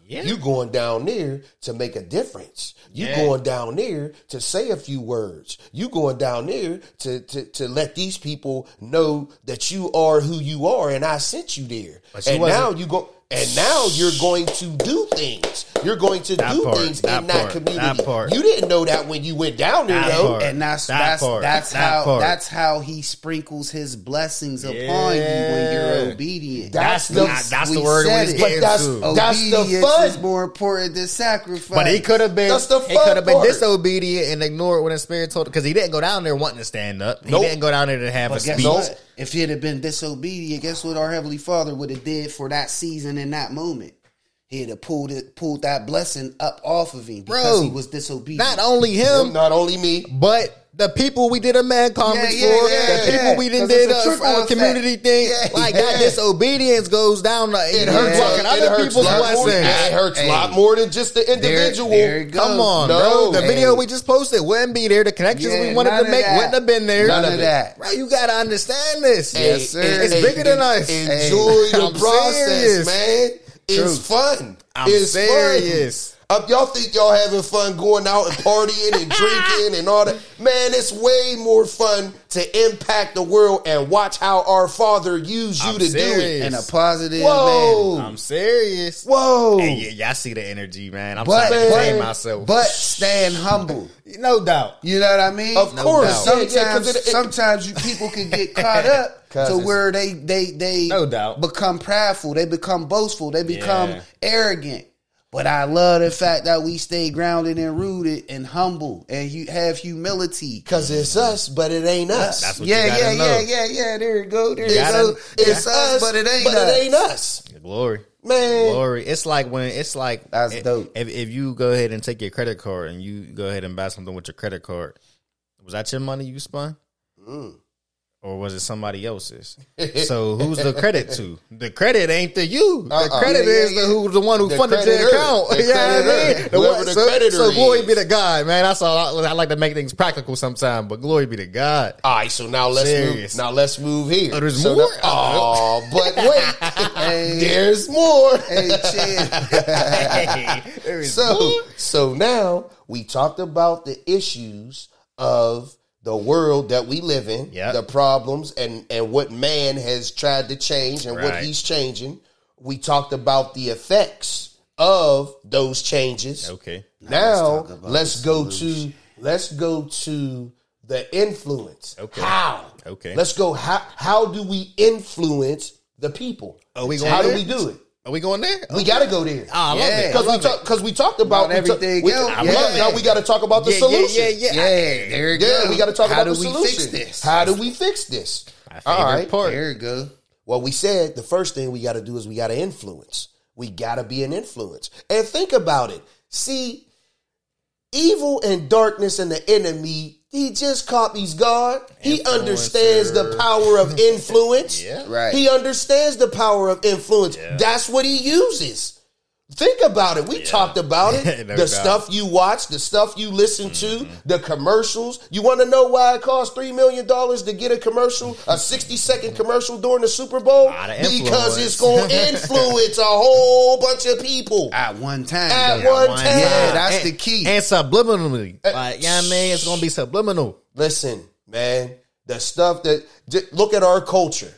Yeah. You going down there to make a difference. You Yeah. going down there to say a few words. You going down there to, to to let these people know that you are who you are, and I sent you there. And now you go. And now you're going to do things. You're going to That do part, things that in that part, community. that part. You didn't know that when you went down there, That though. part. and that's That that's part. that's That how part. that's how he sprinkles his blessings upon you when you're obedient. That's That's the- not, that's the word we said it. getting But that's- to. That's the Obedience fun. is more important than sacrifice. But he could have been. That's the he could have been disobedient and ignored when the spirit told him because he didn't go down there wanting to stand up. He Nope. didn't go down there to have But a guess speech. what? If he'd have been disobedient, guess what our heavenly Father would have did for that season in that moment? He'd have pulled it, pulled that blessing up off of him because Bro, he was disobedient. Not only him, Not only me. but the people we did a man conference Yeah, yeah, for, yeah, the people yeah. we didn't 'Cause did it's a a, a effect. community thing. Yeah, like yeah. that disobedience goes down. Like, It you hurts. blocking it other hurts people's a blessings. It hurts Hey. a lot more than just the individual. there it goes. Come on, No. bro. The Hey. video we just posted wouldn't be there. The connections Yeah, we wanted to make that. wouldn't have been there. None of that. Bro, you gotta understand this. Hey, Yes, sir. It's hey, bigger than us. Enjoy the process, man. It's fun. I'm it's serious. Fun. Uh, y'all think y'all having fun going out and partying and drinking and all that? Man, it's way more fun to impact the world and watch how our Father used you I'm to do it. in a positive Whoa, I'm serious. whoa! Hey, yeah, y'all see the energy, man. I'm But, trying to contain myself. But staying humble. no doubt. You know what I mean? Of No course, doubt. yeah, yeah, 'cause Sometimes, it- it- sometimes you people can get caught up. to where they they they No doubt. become prideful, they become boastful, they become Yeah. arrogant. But I love the fact that we stay grounded and rooted and humble and you have humility. Cause it's us, but it ain't us. That's what yeah, you yeah, know. yeah, yeah, yeah. There you go. There you it's, go. it's It's us, but it ain't but us. it ain't us, Glory. man. Glory. It's like when it's like That's if, dope. If, if you go ahead and take your credit card and you go ahead and buy something with your credit card, was that your money you spun? Mm. Or was it somebody else's? so who's the credit to? The credit ain't to you. The Uh-uh. credit Yeah, yeah, is yeah. the who the one who The funded your account. The you know what I mean? Whoever one- the so, creditor so glory is. be to God, man. That's all. I, I like to make things practical sometimes, but glory be to God. All right, so now let's Serious. move. Now let's move here. Oh, there's so more? Oh, but wait, Hey. there's more. Hey. Hey, there So, more. so now we talked about the issues of the world that we live in, Yep. the problems, and and what man has tried to change and what he's changing. We talked about the effects of those changes. Okay. Now talk about let's go to let's go to the influence. Okay. How? Okay. Let's go. How how do we influence the people? Are we How do we do it? Are we going there? We got to go there. Ah, I love Yeah. it. Because we love talk, because we talked about, About we everything we- else. we- Yeah. Now we got to talk about the Yeah, solution. yeah, yeah, yeah. Yeah, there you go. Yeah, we got to talk about How about do the we solution. fix this? How do we fix this? My favorite All right. part. There you go. Well, we said the first thing we got to do is we got to influence. We got to be an influence. And think about it. See, evil and darkness and the enemy, he just copies God. He understands the power of influence. Yeah. Right. He understands the power of influence. That's what he uses. Think about it. We talked about it. No the doubt. Mm-hmm. stuff you watch, the stuff you listen to, the commercials. You want to know why it costs $3 million to get a commercial, a 60 second commercial during the Super Bowl? Because it's going to influence a whole bunch of people. At one time. At though. one One time. Yeah, that's and, the key. And subliminally. Like, yeah, I mean, it's gonna be subliminal. Listen, man, the stuff that, look at our culture.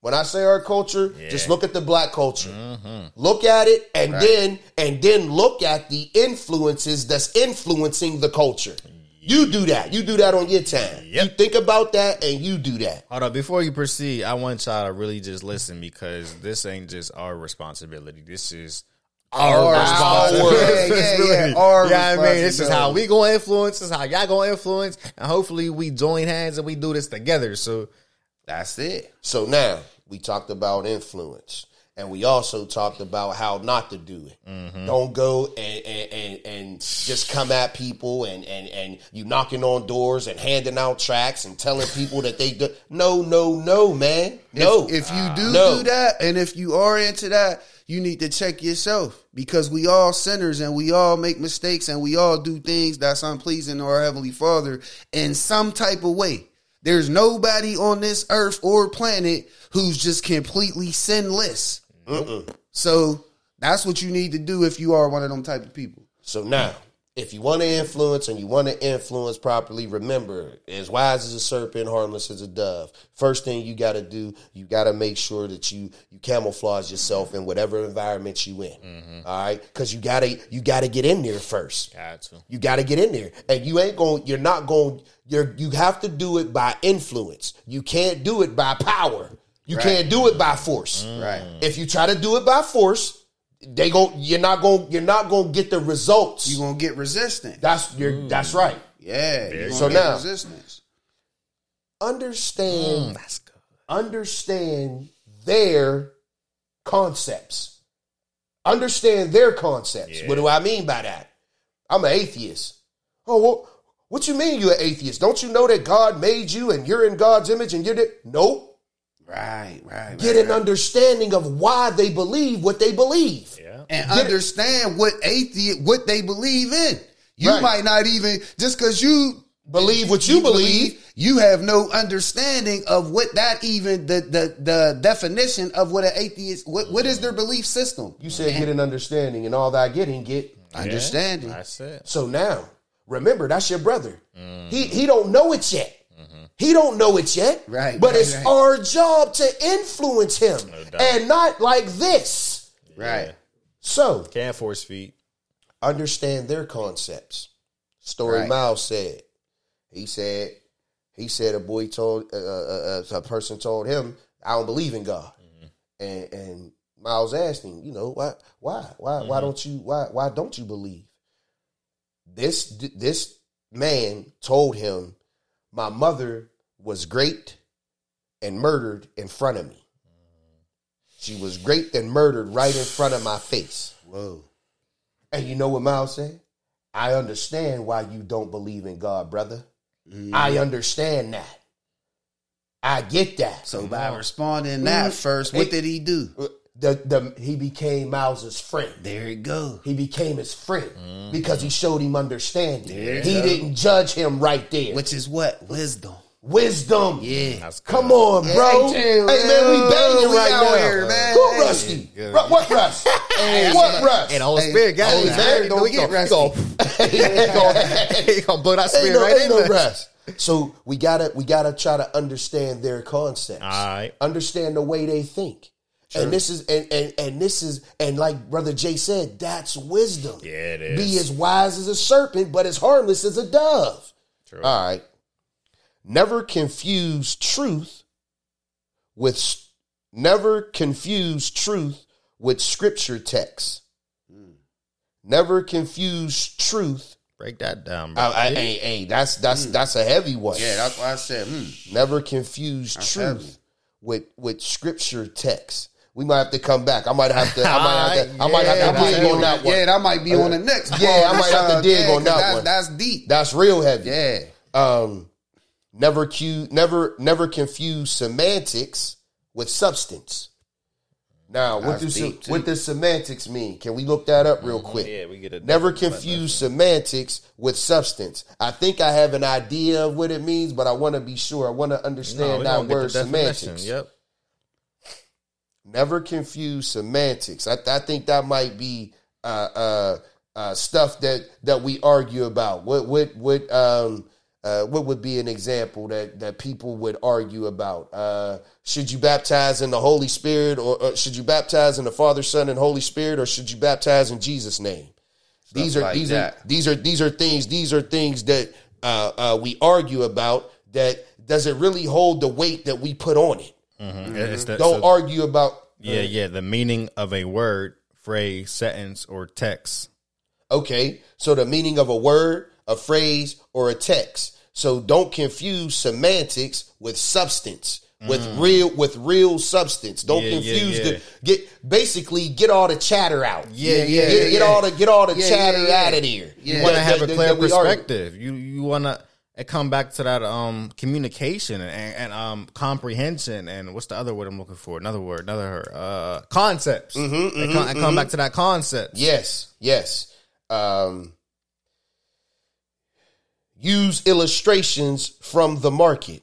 When I say our culture, just look at the black culture. Mm-hmm. Look at it, and then and then look at the influences that's influencing the culture. You do that. You do that on your time. Yep. You think about that, and you do that. Hold up, before you proceed, I want y'all to really just listen because this ain't just our responsibility. This is Our responsibility. Yeah, yeah, yeah. Our yeah, I mean, this is how we gonna influence. This is how y'all gonna influence, and hopefully we join hands and we do this together. So That's it. So now we talked about influence, and we also talked about how not to do it. Mm-hmm. Don't go and, and and and just come at people and and and you knocking on doors and handing out tracts and telling people that they do. No, no, no, man. No. If, if you do No. do that, and if you are into that, you need to check yourself because we all sinners and we all make mistakes and we all do things that's unpleasing to our heavenly Father in some type of way. There's nobody on this earth or planet who's just completely sinless. So that's what you need to do if you are one of them type of people. So now, if you want to influence and you want to influence properly, remember, as wise as a serpent, harmless as a dove. First thing you got to do, you got to make sure that you you camouflage yourself in whatever environment you in. Mm-hmm. All right, because you gotta you gotta get in there first. Got to. You got to get in there, and you ain't going. You're not going. You're you have to do it by influence. You can't do it by power. You Right. can't do it by force. Mm. Right. If you try to do it by force, they go. You're not going. You're not going to get the results. You're gonna get resistance. That's you're, mm. that's right. Yeah. You're So get now- resistance. Understand. Mm, that's good. Understand their concepts. Understand their concepts. What do I mean by that? I'm an atheist. Oh, well, what you mean you're an atheist? Don't you know that God made you and you're in God's image and you're the Nope. Right, right. Get right, an right. understanding of why they believe what they believe. Yeah. and Get- understand what atheist what they believe in. You Right. might not even just because you Believe what you believe. you have no understanding of what that even the the the definition of what an atheist what what is their belief system. You said get an understanding and all that getting get Understanding. That's it. So now, remember, that's your brother. He he don't know it yet. He don't know it yet. Right, But right, it's right. our job to influence him. doubt. and not like this. Right. So Can't force feed. understand their concepts. Story Right. Myles said. He said he said a boy told uh, uh, uh, a person told him, "I don't believe in God," and and Myles asked him, "You know why? Why? Why? Why don't you? Why? Why don't you believe?" This this man told him, "My mother was great and murdered in front of me. She was raped and murdered right in front of my face." Whoa. And you know what Myles said? I understand why you don't believe in God, brother. I mm. understand that. I get that. So by mm. responding that mm. first, what Hey. did he do? Uh, the, the he became Myles's friend. There it goes. He became his friend mm-hmm. because he showed him understanding. There he go. didn't judge him right there. Which is what? Wisdom. Wisdom. Yeah. That's. Come on, bro. hey, Hey, man, we banging we right now. here, man. Who Hey. rusty? Good. Ru- what rust? what rust? And the Holy Hey, Spirit got Holy it, Spirit man. don't We get gonna- he gonna- he gonna- He gonna blow that ain't spirit no, right ain't in no there. rest. So we gotta we gotta try to understand their concepts. All right. Understand the way they think. And this is and, and and this is and like brother Jay said, that's wisdom. Yeah, it Be as wise as a serpent, but as harmless as a dove. True. All right. Never confuse truth with never confuse truth with scripture texts. Never confuse truth. Break that down, bro. I, I, hey, hey, that's that's that's a heavy one. Yeah, that's why I said, hmm. Never confuse That's truth heavy. with with scripture text. We might have to come back. I might have to. I might have to. I might have to might dig on that one. Yeah, that might be on the next. Yeah, I might have to dig yeah, on that that's, one. That's deep. That's real heavy. Yeah. Um, never cu- never never confuse semantics with substance. Now, what That's does what does semantics mean? Can we look that up real quick? Yeah, we get a Never confuse semantics with substance. I think I have an idea of what it means, but I want to be sure. I want to understand we that gonna get the word semantics. Yep. Never confuse semantics. I, I think that might be uh, uh, uh, stuff that that we argue about. What what what um uh, what would be an example that that people would argue about? Uh, should you baptize in the Holy Spirit, or, or should you baptize in the Father, Son, and Holy Spirit, or should you baptize in Jesus' name? these are like these that. are these are these are things these are things that uh, uh, we argue about. That does it really hold the weight that we put on it? It's the- Don't so- argue about yeah, yeah. The meaning of a word, phrase, sentence, or text. Okay, so the meaning of a word, a phrase, or a text. So don't confuse semantics with substance, with real with real substance. Don't Mm. Yeah, yeah, confuse yeah. the get basically get all the chatter out. Yeah, yeah, Get, yeah, get yeah. all the get all the Yeah, chatter yeah, yeah. out of here. Yeah. You want to have a clear that we argue. perspective. You you want to, it come back to that um communication and, and um comprehension and what's the other word I'm looking for? Another word, another uh concepts. Mm-hmm, it, come, it come back to that concept. Yes, yes. Um, use illustrations from the market.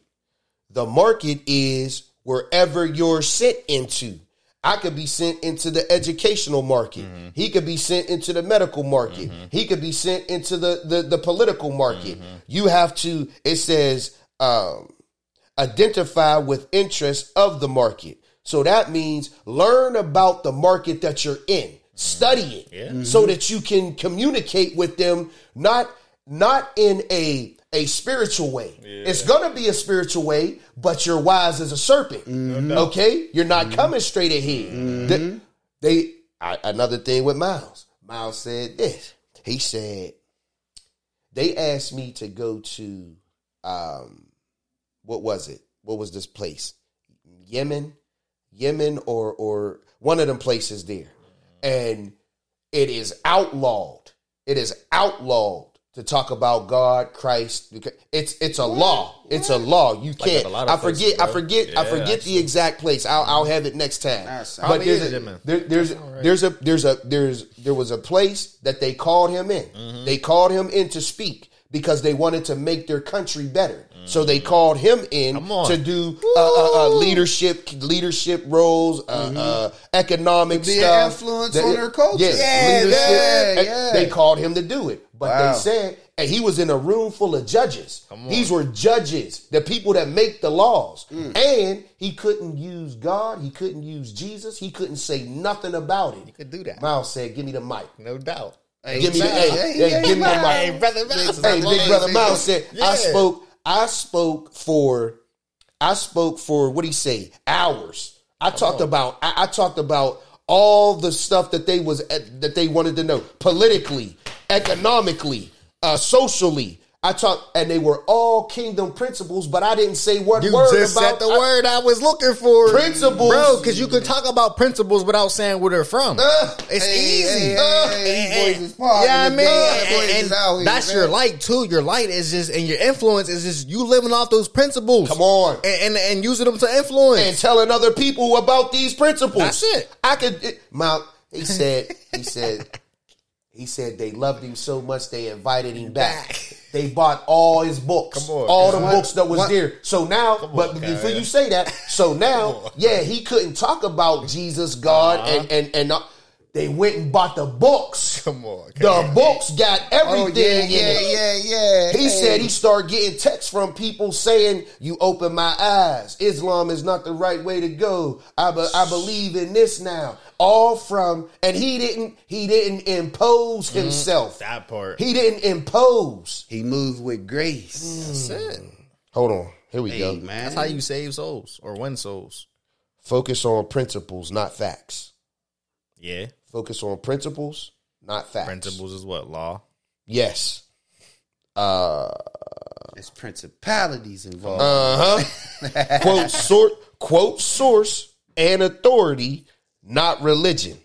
The market is wherever you're sent into. I could be sent into the educational market. Mm-hmm. He could be sent into the medical market. Mm-hmm. He could be sent into the, the, the political market. Mm-hmm. You have to, it says, um, identify with interest of the market. So that means learn about the market that you're in. Study it so that you can communicate with them not not in a a spiritual way. It's going to be a spiritual way, but you're wise as a serpent. Mm-hmm. Okay? You're not mm-hmm. coming straight ahead. Mm-hmm. The- they I, another thing with Myles. Myles said this. He said they asked me to go to um what was it? What was this place? Yemen, Yemen, or or one of them places there, and it is outlawed. It is outlawed to talk about God, Christ. It's it's a law. It's a law. You can't. a lot I places, forget. I bro. forget. I forget the exact place. I'll I'll have it next time. That's- But there's a, Yemen. there, there's there's a there's a there's there was a place that they called him in. Mm-hmm. They called him in to speak because they wanted to make their country better. So they called him in Mm-hmm. To do uh, uh, uh, leadership leadership roles, uh, uh, economic be an stuff, influence That- on their culture. Yeah, Yeah, yeah, yeah. They called him to do it, but Wow. they said, and he was in a room full of judges. These were judges, the people that make the laws, Mm. and he couldn't use God. He couldn't use Jesus. He couldn't say nothing about it. He could do that. Myles said, "Give me the mic." No doubt. Give me the hey, Hey, hey, hey, give me mic. Hey, brother. Hey, big brother Myles said, Yeah. I spoke, I spoke for, I spoke for what he say, hours. I talked about, I, I talked about all the stuff that they was that they wanted to know politically, economically, uh, socially. I talked, and they were all kingdom principles, but I didn't say what You word just about said the word I was looking for. Principles. Bro, because you can talk about principles without saying where they're from. Uh, it's Hey, easy. hey, Uh, hey, and- yeah, I mean, and, and out here, that's your light too. Your light is just, and your influence is just you living off those principles. Come on. and and, and using them to influence. and telling other people about these principles. That's it. I could. It, Mount. He said. He said. He said they loved him so much they invited him back. Back. They bought all his books, Come on. all the What- books that was what- there. So now, but on, before Kyle. you say that, so now, yeah, he couldn't talk about Jesus, God, Uh-huh. and and and uh, they went and bought the books. Come on, the books got Oh everything yeah, in yeah, it. yeah, yeah. He Hey. said he started getting texts from people saying, "You open my eyes. Islam is not the right way to go. I be- I believe in this now." All from and he didn't he didn't impose himself. that part. He didn't impose. he moved with grace. That's it. Hold on. Here we Hey go. man, That's how you save souls or win souls. Focus on principles, not facts. Yeah. Focus on principles, not facts. Principles is what law. Yes. Uh There's principalities involved. Uh huh. quote sort quote source and authority, not religion.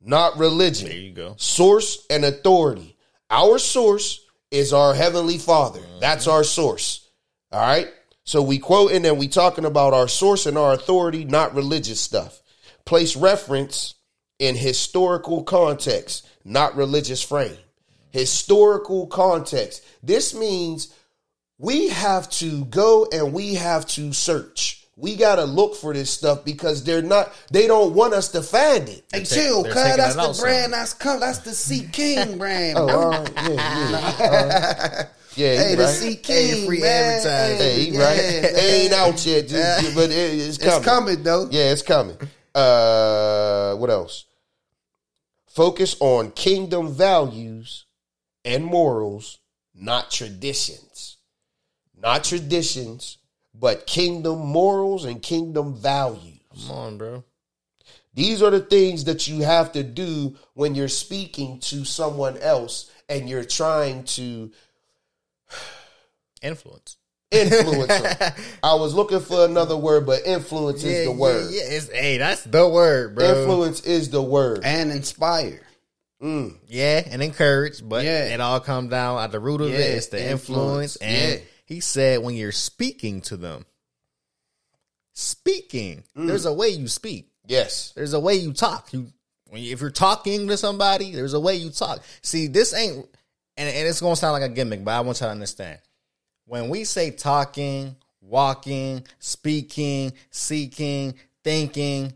Not religion. There you go. Source and authority. Our source is our heavenly Father. Mm-hmm. That's our source. All right. So we quoting and we talking about our source and our authority, not religious stuff. Place reference in historical context, not religious frame. Historical context. This means we have to go and we have to search. We got to look for this stuff because they're not, they don't want us to find it. Hey, ta- chill, they're cuz that's the out brand that's come. That's the Sea King brand. Oh, bro. Yeah, yeah. Uh, yeah, hey, he the right. Sea King, Hey, free man. advertising. Hey, he yeah, right. man. Ain't out yet, just, but it, it's coming. It's coming though. Yeah, it's coming. Uh, what else? Focus on kingdom values and morals, not traditions. Not traditions, but kingdom morals and kingdom values. Come on, bro. These are the things that you have to do when you're speaking to someone else and you're trying to Influence. influence. I was looking for another word, but influence is the word. Yeah, It's, hey, that's the word, bro. Influence is the word. And inspire. Mm. Yeah, and encourage, but Yeah. it all comes down at the root of Yeah, it. It's the influence, influence. and He said when you're speaking to them, speaking. Mm. There's a way you speak. Yes. There's a way you talk. You, when you- if you're talking to somebody, there's a way you talk. See, this ain't, and, and it's gonna sound like a gimmick, but I want you to understand. When we say talking, walking, speaking, seeking, thinking,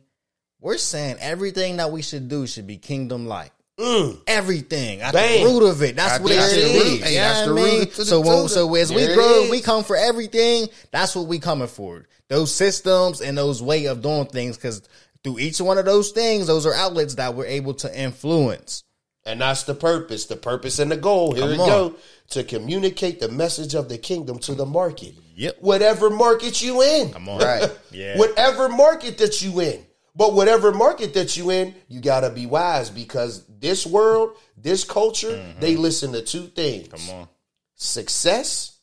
we're saying everything that we should do should be kingdom like. Mm. Everything at Bang. the root of it. That's I what it that's should the be. root. Hey, that's the what root mean? to the- So, when, so as we There grow, we come for everything. That's what we coming for. Those systems and those way of doing things. Because through each one of those things, those are outlets that we're able to influence. And that's the purpose. The purpose and the goal. Here Come we on. go. To communicate the message of the kingdom to the market. Yep. Whatever market you in. Come on, Right. Yeah. Whatever market that you in. But whatever market that you in, you gotta be wise because this world, this culture, they listen to two things. Mm-hmm. Come on. Success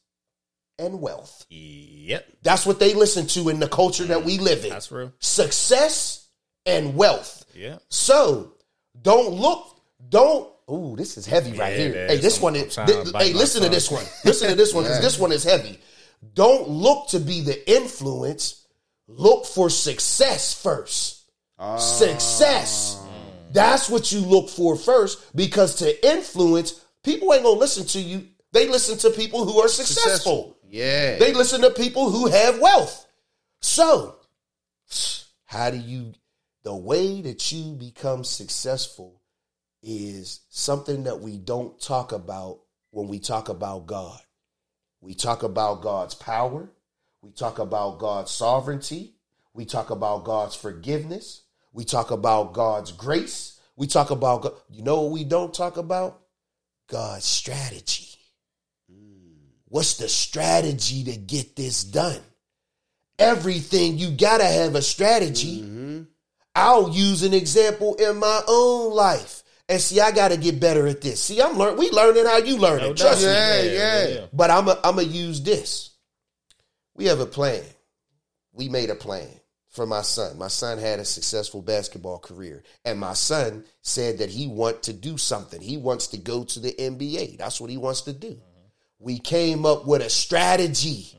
and wealth. Yep. That's what they listen to in the culture that we live in. That's real. Success and wealth. Yeah. So don't look, don't. Ooh, this is heavy right Yeah, here. Hey, this I'm- one is. trying thi- to bite hey, listen to this one. Listen to this one because this one is heavy. Don't look to be the influence. Look for success first. Success. That's what you look for first because to influence, people ain't gonna listen to you. They listen to people who are successful. Yeah. They listen to people who have wealth. So, how do you, the way that you become successful is something that we don't talk about when we talk about God. We talk about God's power. We talk about God's sovereignty. We talk about God's forgiveness. We talk about God's grace. We talk about, God. you know what we don't talk about? God's strategy. What's the strategy to get this done? Everything you gotta have a strategy. Mm-hmm. I'll use an example in my own life. And see, I gotta get better at this. See, I'm learning. We learning how you learn it. Trust me. Yeah, yeah. But I'm a, I'm gonna use this. We have a plan. We made a plan for my son. My son had a successful basketball career, and my son said that he want to do something. He wants to go to the NBA. That's what he wants to do. We came up with a strategy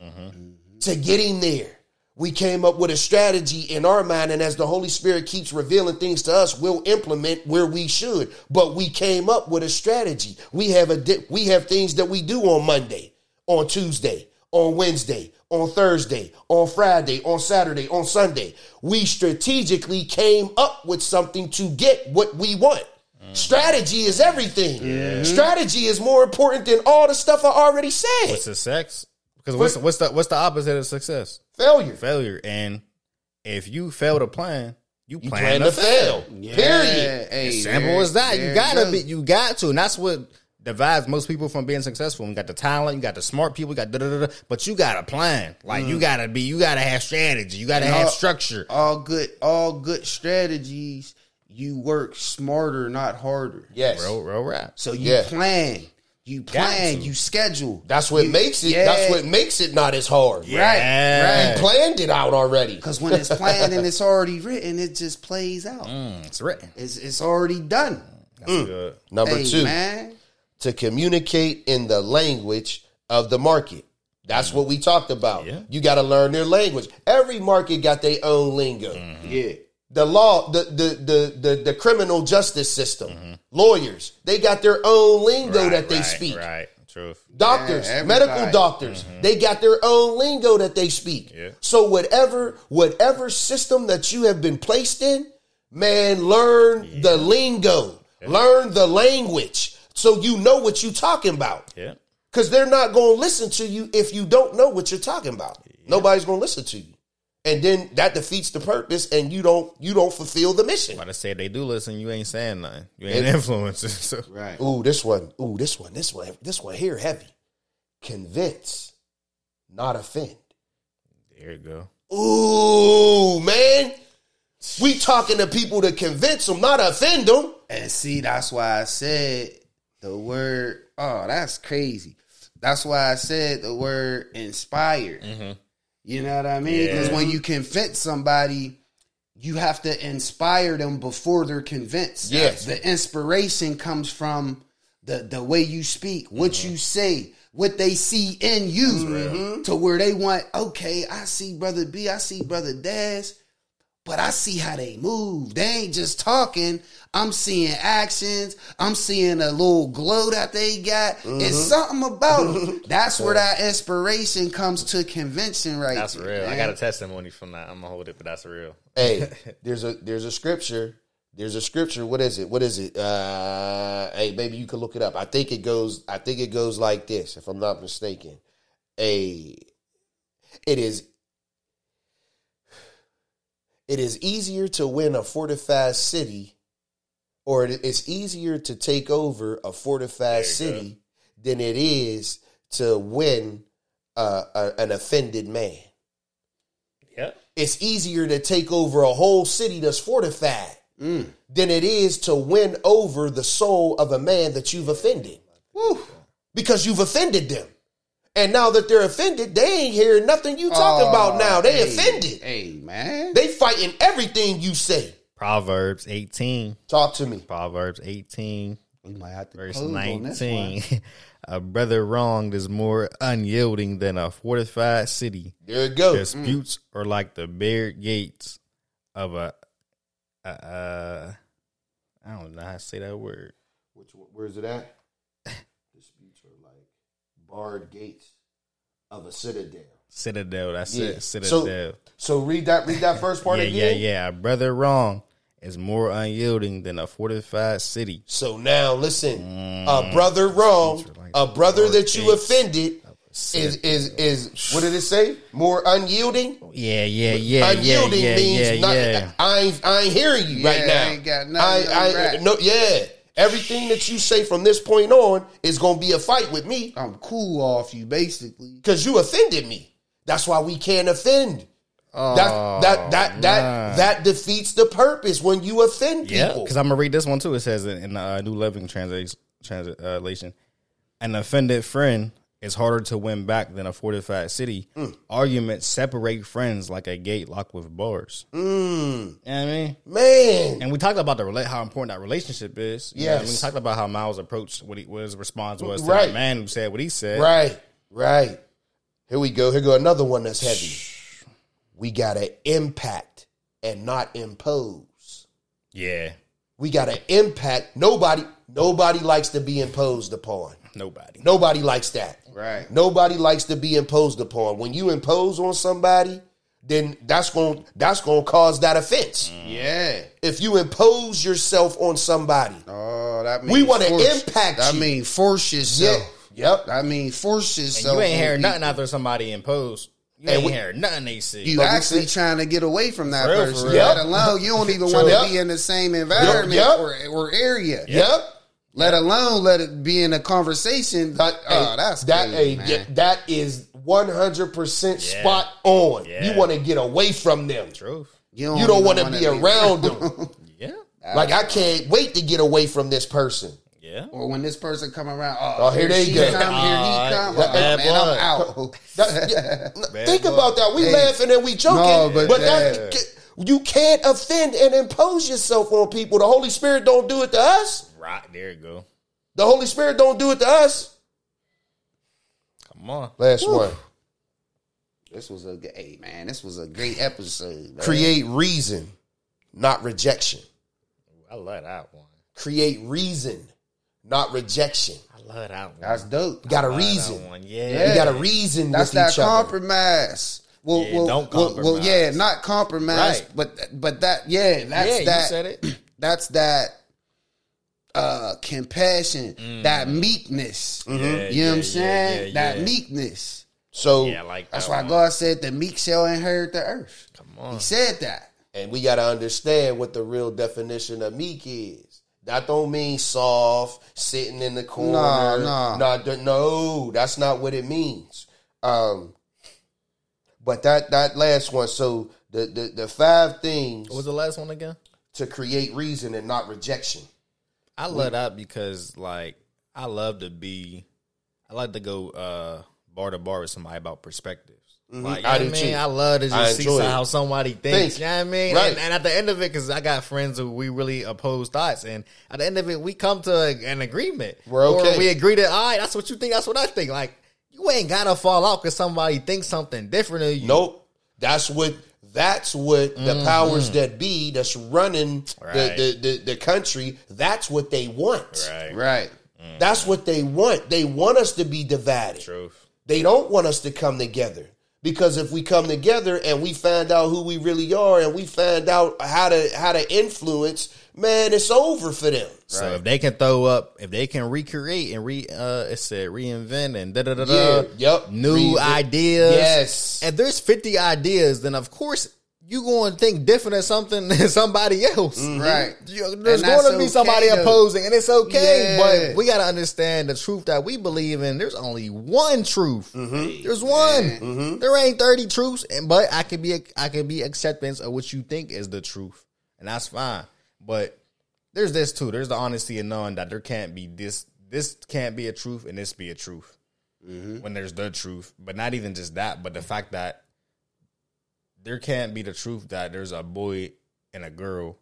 to get him there. We came up with a strategy in our mind, and as the Holy Spirit keeps revealing things to us, we'll implement where we should. But we came up with a strategy. We have a di- we have things that we do on Monday, on Tuesday, on Wednesday, on Thursday, on Friday, on Saturday, on Sunday. We strategically came up with something to get what we want. Strategy is everything. Strategy is more important than all the stuff I already said. What's the sex? Because what's what's the what's the opposite of success? Failure. Failure. And if you fail to plan, you, You plan, plan to fail. Yeah, Period. Hey, Simple there- as that. there You gotta go. be. You got to, and that's what divides most people from being successful. You got the talent, you got the smart people, you got da da da. da, But you got a plan. Like you gotta be. You gotta have strategy. You gotta And have all- structure. All good, all good strategies. You work smarter, not harder. Yes. Real, real rap. So you Yeah. plan, you plan, you schedule. That's what You- makes it. yeah. That's what makes it not as hard. Right, Yeah. right. Planned it out already. Because when it's planned and it's already written, it just plays out. Mm, it's written. It's it's already done. That's good. Number hey, two, man. To communicate in the language of the market. That's what we talked about. Yeah. You got to learn their language. Every market got their own lingo. Mm-hmm. Yeah. The law, the, the the the the criminal justice system, mm-hmm. lawyers, they got their own lingo that they right, speak. Right. Truth. Doctors, Yeah, medical everybody. doctors, mm-hmm. they got their own lingo that they speak. Yeah. So whatever whatever system that you have been placed in, man, learn the lingo, learn the language, so you know what you're talking about. Yeah. Because they're not going to listen to you if you don't know what you're talking about. Nobody's going to listen to you, and then that defeats the purpose, and you don't you don't fulfill the mission. But I say they do listen. You ain't saying nothing. You ain't influencing. So Right. Ooh, this one. Ooh, this one. This one. This one here heavy. Convince, not offend. there you go. Ooh, man. We talking to people to convince them, not offend them. And see, that's why I said the word. Oh, that's crazy. That's why I said the word inspired. Mm-hmm. You know what I mean? Because Yeah. when you convince somebody, you have to inspire them before they're convinced. Yes. The inspiration comes from the the way you speak, what mm-hmm. you say, what they see in you to where they want, okay, I see brother B, I see brother Daz, but I see how they move. They ain't just talking. I'm seeing actions. I'm seeing a little glow that they got. It's something about them. That's where that inspiration comes to convention right That's there, real. I got a testimony from that. I'm gonna hold it, but that's real. hey, there's a there's a scripture. There's a scripture. What is it? What is it? Uh, hey, maybe you can look it up. I think it goes. I think it goes like this, if I'm not mistaken. A, it is. It is easier to win a fortified city, or it- it's easier to take over a fortified city than it is to win uh, a, an offended man Yeah. it's easier to take over a whole city that's fortified Mm. than it is to win over the soul of a man that you've offended. Because you've offended them. And now that they're offended, they ain't hearing nothing you talking about now. They Oh, hey, offended. Hey, man. They fighting everything you say. Proverbs 18. Talk to me. Proverbs 18, we might have to verse close on 19. a brother wronged is more unyielding than a fortified city. There it goes. Disputes are like the barred gates of a, a uh, I don't know how to say that word. Which where's it at? Disputes are like barred gates of a citadel. Citadel. That's Yeah. it. Citadel. So so read that read that first part yeah, again. yeah, yeah. A brother wrong is more unyielding than a fortified city. So now listen, a mm. brother wrong, a brother that you offended is is is what did it say? More unyielding. Yeah, yeah, yeah, yeah, unyielding yeah, means yeah, not. I ain't I ain't hearing you right now. I ain't got nothing I, I, no, yeah. Everything that you say from this point on is gonna be a fight with me I'm cool off you, basically. because you offended me. That's why we can't offend. that that that that that defeats the purpose when you offend Yeah, people. because I'm gonna read this one too. It says in, in the uh, New Living Translation, translation, an offended friend is harder to win back than a fortified city. Mm. Arguments separate friends like a gate locked with bars. Mm. You know what I mean? Man, And we talked about the how important that relationship is. Yeah. I mean? We talked about how Myles approached what, he, what his response was to Right. that man who said what he said. Right, right. Here we go. Here go another one that's heavy. We gotta impact and not impose. Yeah, We gotta impact. Nobody, nobody likes to be imposed upon. nobody. Nobody likes that. Right. Nobody likes to be imposed upon. When you impose on somebody, then that's going that's going to cause that offense. Mm. Yeah. If you impose yourself on somebody, Oh, that means We wanna impact That you. mean force yeah, yourself. yep. I mean force And yourself. you ain't on hearing people. nothing after somebody imposed. You And ain't we- hearing nothing they say. You But actually said- trying to get away from that real, person. real. Let alone you don't even want to yep. be in the same environment Yep. or, or area. Yep. Let alone let it be in a conversation. That, oh, hey, that's that. crazy, hey, man. yeah, that is one hundred percent spot on. Yeah. You want to get away from them. Truth. You don't even want to wanna be around them. Yeah. like I can't wait to get away from this person. Yeah. Or when this person come around, oh, Oh, here they go. come, here Ah, he come. that Oh, man, blood. I'm out. That- yeah, think boy. about that. We Hey. laughing and we joking, No, but, but that, you can't offend and impose yourself on people. The Holy Spirit don't do it to us. Right. There you go. The Holy Spirit don't do it to us. Come on. Last one. This was a hey man, this was a great episode. man. Create reason, not rejection. I love that one. Create reason, not rejection. I love that one. That's dope. You got a I love reason. That one. You Yeah. got a reason That's with that each other. compromise. Well, Yeah, well, don't well, well, compromise. yeah, not compromise, Right. but but that, yeah, that's yeah, that. you said it. That's that. Uh, compassion, that meekness. Yeah, You know what Mm. I'm saying? yeah, that yeah. meekness. So, Yeah, like that That's why one. God said the meek shall inherit the earth. Come on. He said that. and we got to understand what the real definition of meek is. That don't mean soft, sitting in the corner. Nah, nah. Nah, th- no, that's not what it means. Um, but that that last one. So the the, the five things What was the last one again? to create reason and not rejection. I love that because like I love to be I like to go uh bar to bar with somebody about perspectives. Like, you know I I mean? too. I love to I just see how somebody Think. thinks. You know what I mean? Right. And, and at the end of it, because I got friends who we really oppose thoughts, and at the end of it, we come to a- an agreement. We're okay. Or we agree that, all right, that's what you think, that's what I think. Like, you ain't gotta fall out because somebody thinks something different than you. Nope. That's what that's what the mm-hmm. powers that be that's running Right. the, the, the, the country, that's what they want. Right. Right. Mm. That's what they want. They want us to be divided. Truth. They don't want us to come together. Because if we come together and we find out who we really are and we find out how to how to influence, man, it's over for them. So if they can throw up, if they can recreate and re, uh, it said reinvent and da da da da, yep. new ideas. Yes. If there's 50 ideas, then of course you going to think different of something than somebody else. Right. You- There's going to be somebody though. opposing, and it's okay. Yeah. But we got to understand the truth that we believe in. There's only one truth. Mm-hmm. There's one. There ain't thirty truths, and but I can be I can be acceptance of what you think is the truth, and that's fine. But there's this too. There's the honesty of knowing that there can't be this. This can't be a truth, and this be a truth. Mm-hmm. When there's the truth, but not even just that, but the fact that there can't be the truth that there's a boy and a girl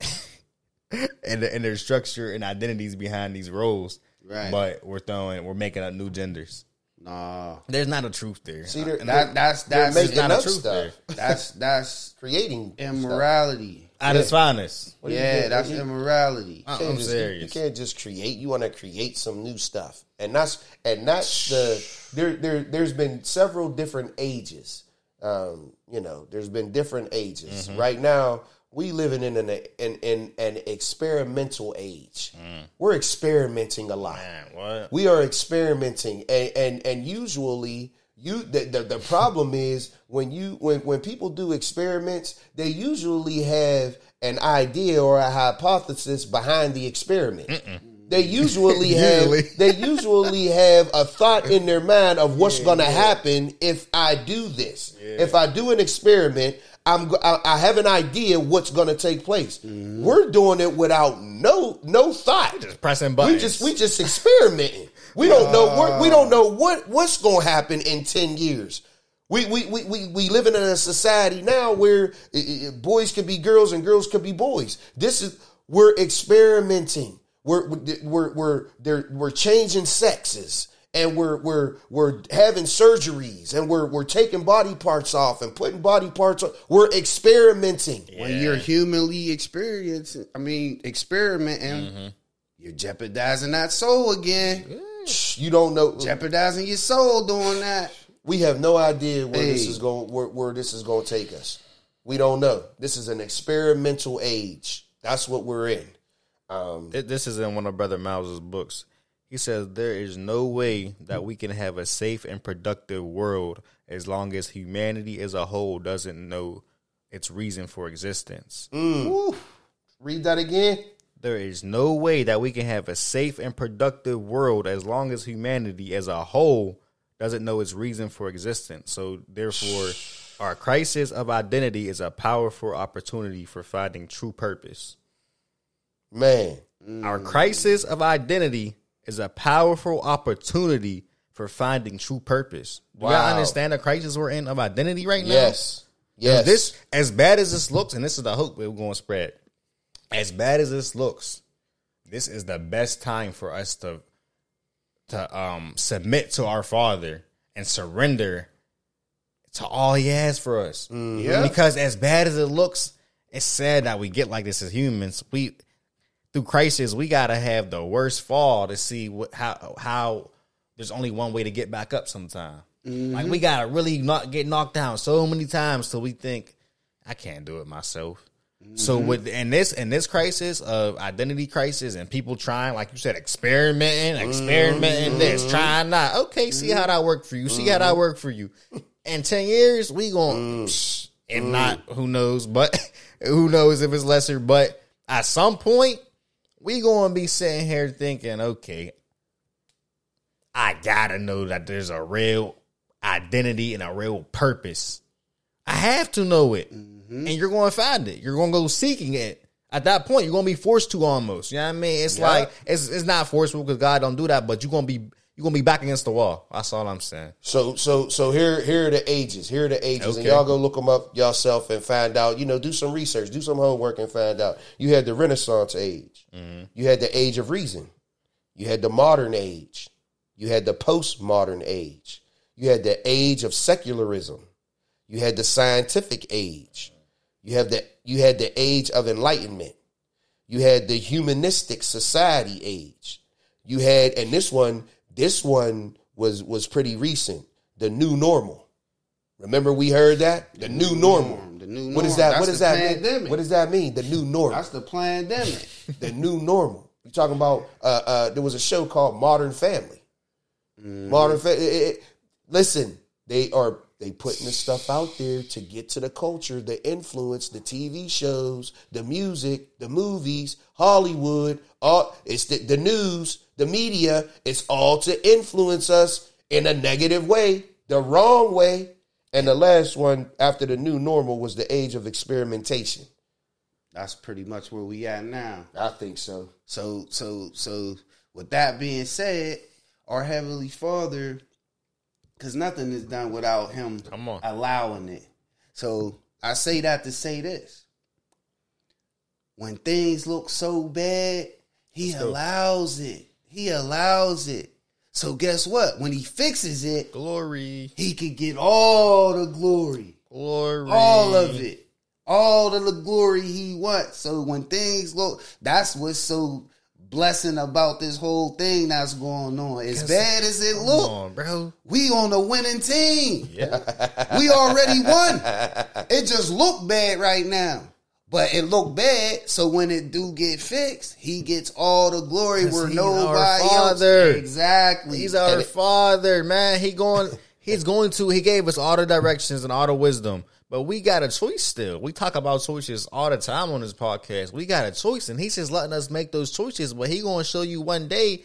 and, and there's structure and identities behind these roles. Right. But we're throwing, we're making up new genders. Nah. There's not a truth there. See, they're, That that's they're that's making not a up truth stuff, there. that's that's creating immorality. At its finest. What do you Yeah, do? that's You- immorality. Uh, You can't I'm just- serious. You can't just create. You want to create some new stuff, and that's and that's the there. There, there's been several different ages. Um, you know, there's been different ages. Mm-hmm. Right now, we living in an in, in an experimental age. We're experimenting a lot. Mm. Man, what? We are experimenting, and and, and usually you the, the the problem is when you when when people do experiments, they usually have an idea or a hypothesis behind the experiment. They usually have they usually have a thought in their mind of what's going to happen if I do this. If I do an experiment, I'm I, I have an idea what's going to take place. Mm-hmm. We're doing it without no no thought. Just pressing buttons. We just we just experimenting. We don't know what we don't know what what's going to happen in ten years. We we we we we living in a society now where boys can be girls and girls can be boys. This is we're experimenting. We're we're we're they're, we're changing sexes and we're we're we're having surgeries and we're we're taking body parts off and putting body parts on. We're experimenting. When you're humanly experiencing, I mean, experimenting, Mm-hmm. you're jeopardizing that soul again. You don't know. Jeopardizing your soul doing that. We have no idea where this is going where, where this is going to take us. We don't know. This is an experimental age. That's what we're in. Um, Th- This is in one of Brother Myles' books. He says there is no way that we can have a safe and productive world as long as humanity as a whole doesn't know its reason for existence. Mm. woo. read that again. There is no way that we can have a safe and productive world as long as humanity as a whole doesn't know its reason for existence. So, therefore, our crisis of identity is a powerful opportunity for finding true purpose. Man, Our crisis of identity is a powerful opportunity for finding true purpose. Do y'all understand the crisis we're in of identity right now? yes. Yes. This, as bad as this looks, and this is the hope we're going to spread. As bad as this looks, this is the best time for us to to um submit to our Father and surrender to all He has for us. Yeah. Because as bad as it looks, it's sad that we get like this as humans. We through crisis, we gotta have the worst fall to see what how how there's only one way to get back up sometime. Mm-hmm. Like we gotta really not get knocked down so many times till we think I can't do it myself. So mm-hmm. with in this in this crisis of identity crisis and people trying, like you said, experimenting, experimenting mm-hmm. this, trying that. Okay, see how that worked for you. See how that worked for you. In ten years, we going mm. psh, if not, who knows? But who knows if it's lesser? But at some point, we gonna be sitting here thinking, okay, I gotta know that there's a real identity and a real purpose. I have to know it. Mm-hmm. And you're going to find it. You're going to go seeking it. At that point, you're going to be forced to almost. You know what I mean? It's Yeah. like it's it's not forceful because God don't do that, but you're going to be you're going to be back against the wall. That's all I'm saying. So so so here here are the ages. Here are the ages, and y'all go look them up yourself and find out. You know, do some research, do some homework, and find out. You had the Renaissance age. Mm-hmm. You had the Age of Reason. You had the Modern Age. You had the postmodern age. You had the age of secularism. You had the scientific age. You have the you had the age of enlightenment. You had the humanistic society age. You had and this one this one was was pretty recent. The new normal. Remember we heard that? The new normal. norm, the new What is that? That's what does that mean? pandemic. What does that mean? The new normal That's the pandemic. the new normal. You talking about? Uh, uh, there was a show called Modern Family. Modern Family. listen, they are they putting the stuff out there to get to the culture, the influence, the TV shows, the music, the movies, Hollywood. All it's the, the news, the media. It's all to influence us in a negative way, the wrong way. And the last one after the new normal was the age of experimentation. That's pretty much where we at now. I think so. So so so with that being said, our heavenly Father, because nothing is done without Him allowing it. So I say that to say this: when things look so bad, He allows it. He allows it. So guess what? When He fixes it, Glory, He can get all the glory. glory, all of it, all of the glory he wants. So when things look, that's what's so blessing about this whole thing that's going on. As bad as it look, on, bro. we on the winning team. Yeah, We already won. It just look bad right now. But it look bad, so when it do get fixed, he gets all the glory where he's our nobody else. Exactly. he's our And father, man. He going, he's going to. He gave us all the directions and all the wisdom, but we got a choice still. We talk about choices all the time on this podcast. We got a choice, and he's just letting us make those choices. But he going to show you one day.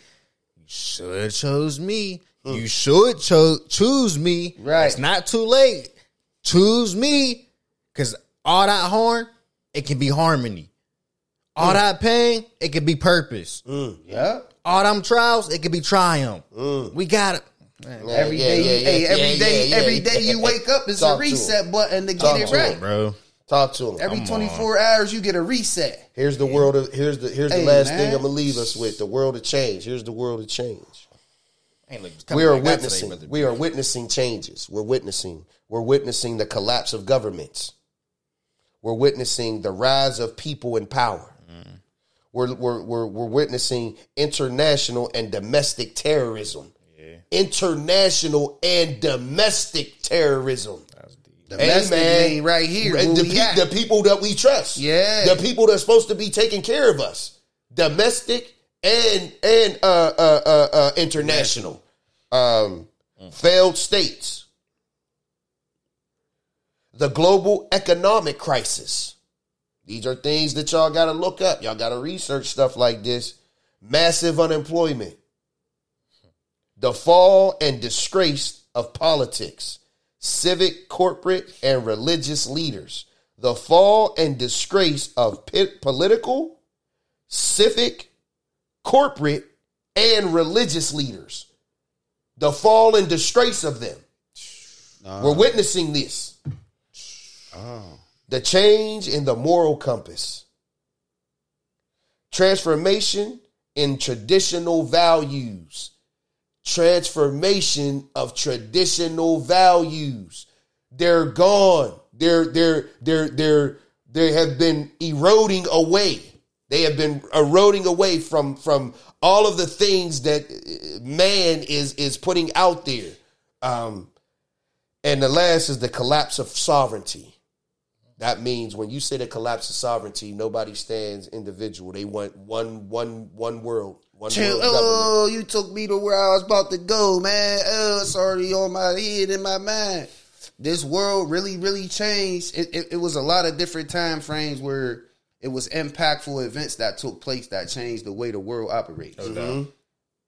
You should chose me. You should cho- choose me. Right. It's not too late. Choose me, because all that harm, it can be harmony. All hmm. that pain, it can be purpose. Hmm. yeah. All them trials, it could be triumph. Hmm. We got it. Every Yeah, day, yeah, you, yeah, hey, every yeah, day, yeah, every yeah. day you wake up, it's Talk a to reset button to Talk get it to right. him. Bro. Talk to him. Every 24 hours, you get a reset. Here's the world of here's the here's the last man. thing I'm gonna leave us with. The world of change. Here's the world of change. Like- We are witnessing. today, we are witnessing changes. We're witnessing. We're witnessing the collapse of governments. We're witnessing the rise of people in power. Mm. We're, we're, we're, we're witnessing international and domestic terrorism. International and domestic terrorism. Domestic lane right here. The, the pe- the people that we trust. Yeah. The people that's supposed to be taking care of us. Domestic and and uh uh uh, uh international. Um failed states. The global economic crisis. These are things that y'all got to look up. Y'all got to research stuff like this. Massive unemployment. The fall and disgrace of politics, civic, corporate, and religious leaders. The fall and disgrace of political, civic, corporate, and religious leaders. The fall and disgrace of them. Uh-huh. We're witnessing this. Oh. The change in the moral compass. Transformation in traditional values. Transformation of traditional values. They're gone. They're they're they're they're they have been eroding away. They have been eroding away from from all of the things that uh, man is is putting out there. Um, and the last is the collapse of sovereignty. That means when you say the collapse of sovereignty, nobody stands individual. They want one one one world, one Chill. world government. Oh, you took me to where I was about to go, man. Oh, it's already on my head in my mind. This world really, really changed. It, it, it was a lot of different time frames where it was impactful events that took place that changed the way the world operates. Mm-hmm.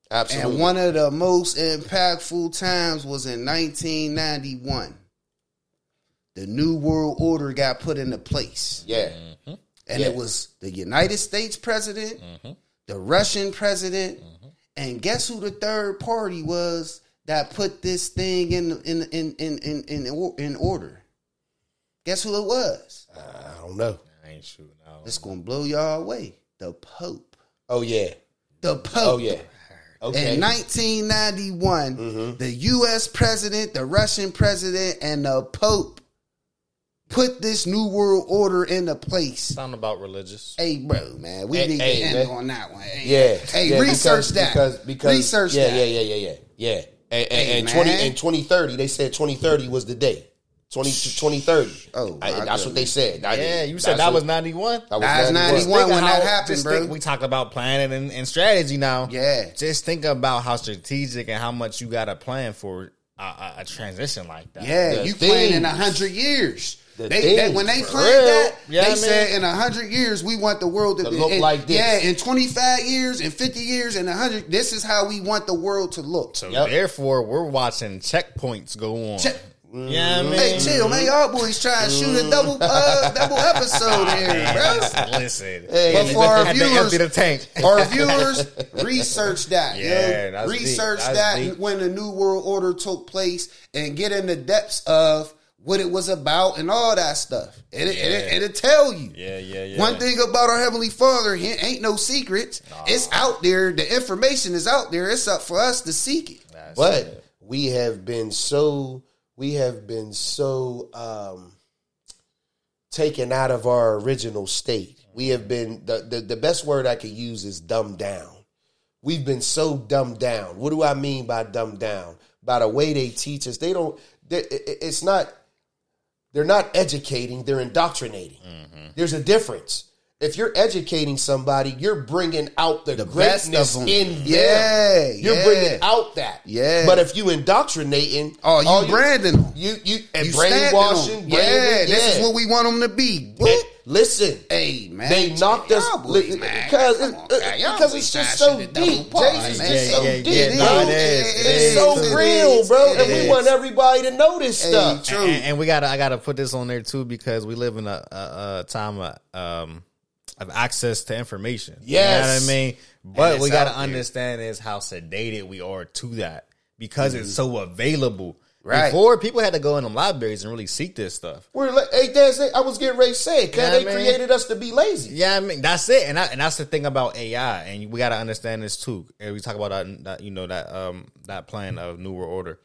Absolutely. And one of the most impactful times was in 1991. The New World Order got put into place. yeah. Mm-hmm. And Yeah. it was the United States president, mm-hmm. The Russian mm-hmm. president, mm-hmm. and guess who the third party was that put this thing in in in in in in, in order? Guess who it was? I don't know. I ain't shooting out. It's gonna blow y'all away. The Pope. Oh yeah. The Pope. Oh yeah. Okay. In 1991, mm-hmm. the U.S. president, the Russian president, and the Pope put this new world order into place. Sound about religious. Hey, bro, man, we Hey, need hey, to end man. on that one. Hey, Yeah. Hey, yeah, research because, that. Because, because research yeah, that. Yeah, yeah, yeah, yeah, yeah. And, and, Hey, and 20 and 2030, they said 2030 was the day. 20, 2030. Oh, I- my that's what they said. I- Yeah, you said that's that was ninety one. that was 91. 91 Think when that how- happened, bro. think- we talked about planning and, and strategy now. Yeah. Just think about how strategic and how much you got to plan for a, a, a transition like that. Yeah, The you plan in a hundred years. The They, they- things, when they for planned real. that, Yeah, they man. said in a hundred years we want the world to, To look in- like this. Yeah, in twenty five years, in fifty years, in a hundred, this is how we want the world to look. So Yep. therefore, we're watching checkpoints go on. Check- Yeah, I mean, Hey, chill, man. Y'all boys trying to shoot a double uh, double episode here, bro. Listen, Hey, But for our had to empty viewers, the tank. our viewers, research that. Yeah, yo. that's deep. research That's that deep. when the New World Order took place and get in the depths of what it was about and all that stuff. It, it, it, it'll tell you. Yeah, yeah, yeah. One thing about our Heavenly Father, he ain't no secrets. It's out there. The information is out there. It's up for us to seek it. That's But it. we have been so we have been so um taken out of our original state. We have been the, the the best word I could use is dumbed down. We've been so dumbed down. What do I mean by dumbed down? By the way they teach us. They don't. they- it- it- It's not. They're not educating. They're indoctrinating. Mm-hmm. There's a difference. If you're educating somebody, you're bringing out the, best of greatness in them. Yeah, You're yeah. bringing out that. Yeah. But if you indoctrinating, Oh, you branding them. you you and You brainwashing, branding, Yeah, this is what we want them to be. And listen, Hey man, they knocked us boys, li- because it- on, uh, man. Y'all because it's just so shoot a double deep. party, Jason, it's just so Yeah, yeah, deep, bro. it is. It's so real, bro, and we want everybody to know this stuff. true. and, and we gotta I gotta put this on there too because we live in a, a, a time of um of access to information. Yes. you know what I mean. But we gotta understand is how sedated we are to that because it's so available. Right. Before people had to go in the libraries and really seek this stuff. We're like, hey, Dad, say- I was getting ready to say, cause Yeah, they man. created us to be lazy. Yeah, I mean that's it, and I, and that's the thing about AI, and we got to understand this too. And we talk about that, that you know that um that plan of New World Order.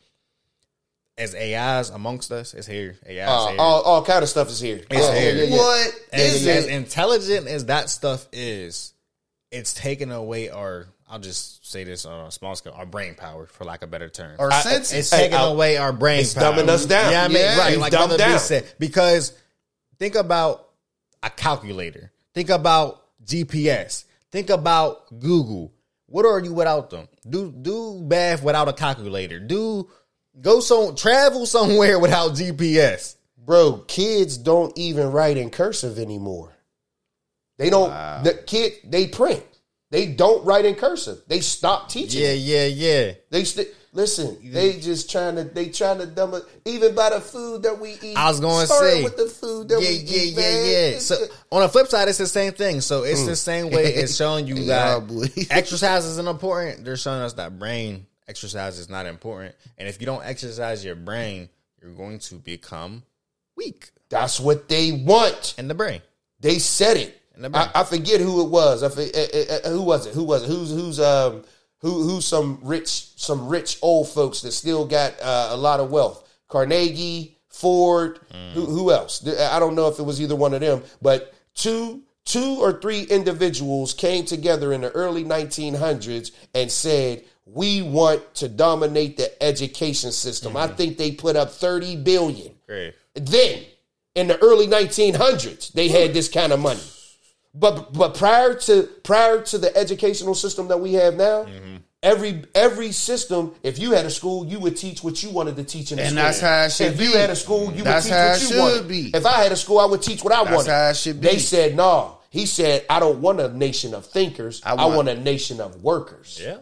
As AIs amongst us, it's here. AI is Uh, here. all, all kind of stuff is here. It's Yeah, here. yeah, yeah. What as, is as it? intelligent as that stuff is, it's taking away our. I'll just say this on a small scale: our brain power, for lack of better term. Our I- senses. It's Hey, taking I'll- away our brain. Power. It's power. dumbing us down. Yeah, I mean, Yeah, right? it's Like dumbed Brother B down. said, because think about a calculator. Think about GPS. Think about Google. What are you without them? Do do bath without a calculator. Do go so travel somewhere without GPS. Bro, kids don't even write in cursive anymore. They don't. The kid they print. They don't write in cursive. They stop teaching. Yeah, yeah, yeah. They st- listen. They just trying to. They trying to dumb it. Even by the food that we eat. I was going to say with the food that yeah, we yeah, eat. yeah, man. yeah. It's So on the flip side, it's the same thing. So it's the mm. same way it's showing you Yeah, that exercise isn't important. They're showing us that brain exercise is not important, and if you don't exercise your brain, you're going to become weak that's what they want. in the brain. They said it. In the brain. I, I forget who it was. I uh, uh, uh, who was it? Who was it? Who's who's um who who's some rich some rich old folks that still got uh, a lot of wealth? Carnegie, Ford. Who who else? I don't know if it was either one of them, but two two or three individuals came together in the early 1900s and said we want to dominate the education system. I think they put up 30 billion Great. then in the early 1900s they had this kind of money but but prior to prior to the educational system that we have now Mm-hmm. every every system if you had a school you would teach what you wanted to teach in the school. And school that's how it should if be. you had a school you That's would teach what you should wanted be. if i had a school i would teach what i That's wanted how it should be. they said no he said i don't want a nation of thinkers i I want, want- a nation of workers Yeah.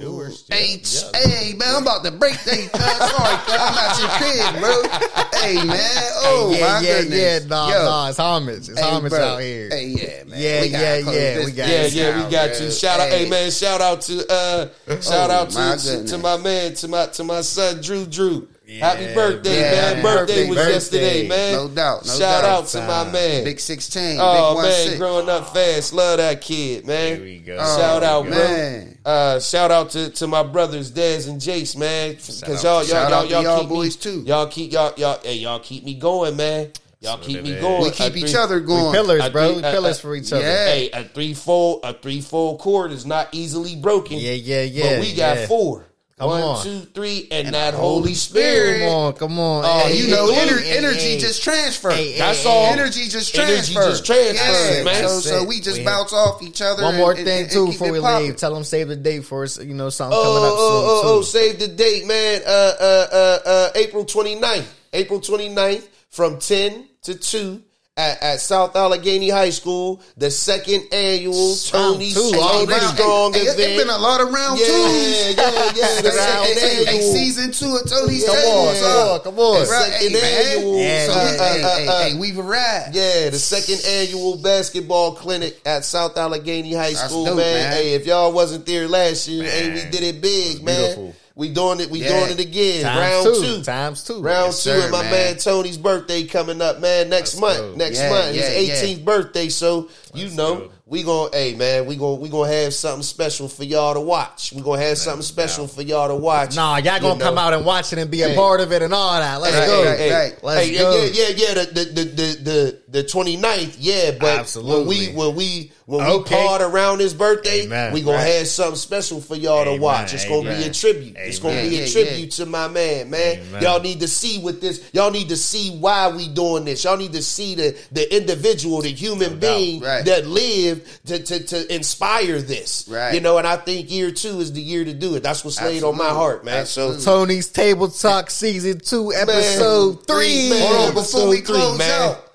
Doers. Hey, ch- hey, man, I'm about to break that. cuz. Sorry, cuz, I'm at your crib, bro. Hey, man. Oh, yeah, my yeah, goodness. yeah. Nah, Yo, nah. It's homage. It's hey, homage bro. out here. Hey, yeah, man. Yeah, We yeah, close yeah, this we got you. yeah, yeah, down, we got bro. to shout out. Hey, Hey. man, shout out to uh, shout Oh, out my to, to my man, to my to my son Drew Drew. Happy birthday, Yeah, man. happy birthday, birthday. was Birthday. yesterday, man. No doubt, no Shout doubt. out to my man. Big sixteen, Oh big man, six. growing up fast. Love that kid, man. Here we go. Shout Oh, out, bro. man. Uh, shout out to, to my brothers Dez and Jace, man. Because y'all, y'all, y'all, y'all, y'all keep boys, me, too. Y'all keep y'all, y'all, hey, y'all keep me going, man. Y'all That's keep me it is. going. We A keep each three- other going. Pillars, bro. three- We pillars a- for each other. Yeah. Hey, a three fold, a three fold cord is not easily broken. Yeah, yeah, yeah. But we got yeah. four. Come One, on. two, three, and, And that Holy Spirit. Come on, come on. Oh, Hey, you know, hey, ener- hey, energy hey. just hey, That's all. Energy just transfer. Energy just transfers, Yeah, man. So, so we just We- bounce off each other. One more and- thing and too before we popping. leave. Tell them save the date for us. You know something Oh, coming up oh, soon oh, too. oh, save the date, man. Uh, uh, uh, uh, April 29th. April 29th from 10 to 2 at, at South Allegheny High School, the second annual Tony two Tony. Strong Hey, hey, event. It's been a lot of round yeah, twos. yeah, yeah, the second hey, hey, annual. season two of Tony's Come on, Talk. come on, come on. The second hey, annual. Yeah, So, uh, hey, uh, hey, uh, hey, uh, hey, we've arrived. Yeah, the second annual basketball clinic at South Allegheny High School, dope, man. man. Hey, if y'all wasn't there last year, hey, we did it big, man. beautiful. We doing it. We Yeah. doing it again. Times Round two. two. Times two. Round Yes, two, sir, and my man. man. Tony's birthday coming up, man. Next Let's month, go. next Yeah, month, yeah, his yeah. 18th birthday. So you know go. We gonna, hey man, we gonna we gonna have something special for y'all to watch. We gonna have something special for y'all to watch. Nah, y'all gonna know. come out and watch it and be a Hey. part of it and all that. Let's Hey, go. hey, hey, Right. Let's hey, go. Yeah, yeah, yeah. The the the the the, the 29th, yeah. But Absolutely. when we when we when Okay. we part around his birthday, Amen. we gonna Right. have something special for y'all to watch. It's gonna be a Amen. tribute. It's gonna be a Yeah, yeah, tribute to my man, man. Amen. Y'all need to see what this. Y'all need to see why we doing this. Y'all need to see the the individual, the human doubt. being Right. that lived to, to to inspire this. Right. You know, and I think year two is the year to do it. That's what's laid on my heart, man. Absolutely. So Tony's Table Talk Season 2, Episode 3. Man. Hold on, before we Episode three, close man. out,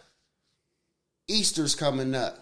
Easter's coming up.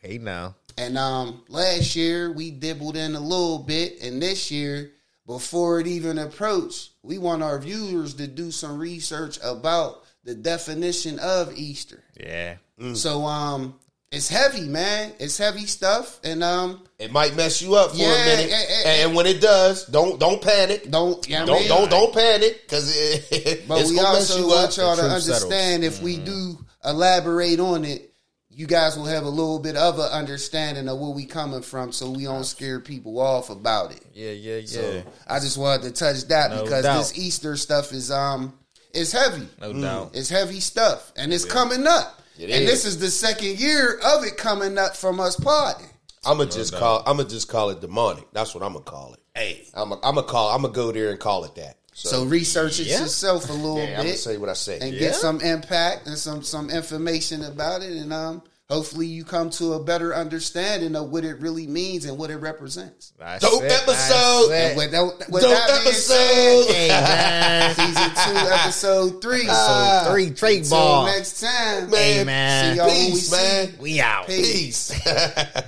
Hey now. And um, last year we dibbled in a little bit, and this year, before it even approached, we want our viewers to do some research about the definition of Easter. Yeah. So um, it's heavy, man. It's heavy stuff, and um, It might mess you up for Yeah, a minute, yeah, yeah, and when it does, don't don't panic. don't you know what I Don't mean? don't don't panic because it, But it's we gonna mess also you want up. y'all to truth understand if we do elaborate on it, you guys will have a little bit of an understanding of where we coming from, so we don't scare people off about it. Yeah, yeah, yeah. So I just wanted to touch that No because doubt. this Easter stuff is um it's heavy. no doubt. It's heavy stuff, and it's coming up. It and is. this is the second year of it coming up from us partying. I'm gonna just call. I'm gonna just call it demonic. That's what I'm gonna call it. Hey, I'm gonna I'm gonna call. I'm gonna go there and call it that. So, so research it Yeah. yourself a little yeah, I'm gonna bit say what I say. and Yeah. get some impact and some some information about it, and um, hopefully you come to a better understanding of what it really means and what it represents. That's Dope it, episode. that's And with with Dope that being said, episode. Season two, episode three. Ah. So three trade Until ball. next time, Man, Hey, man. See y'all when we Peace, see. man. We out. Peace. Peace.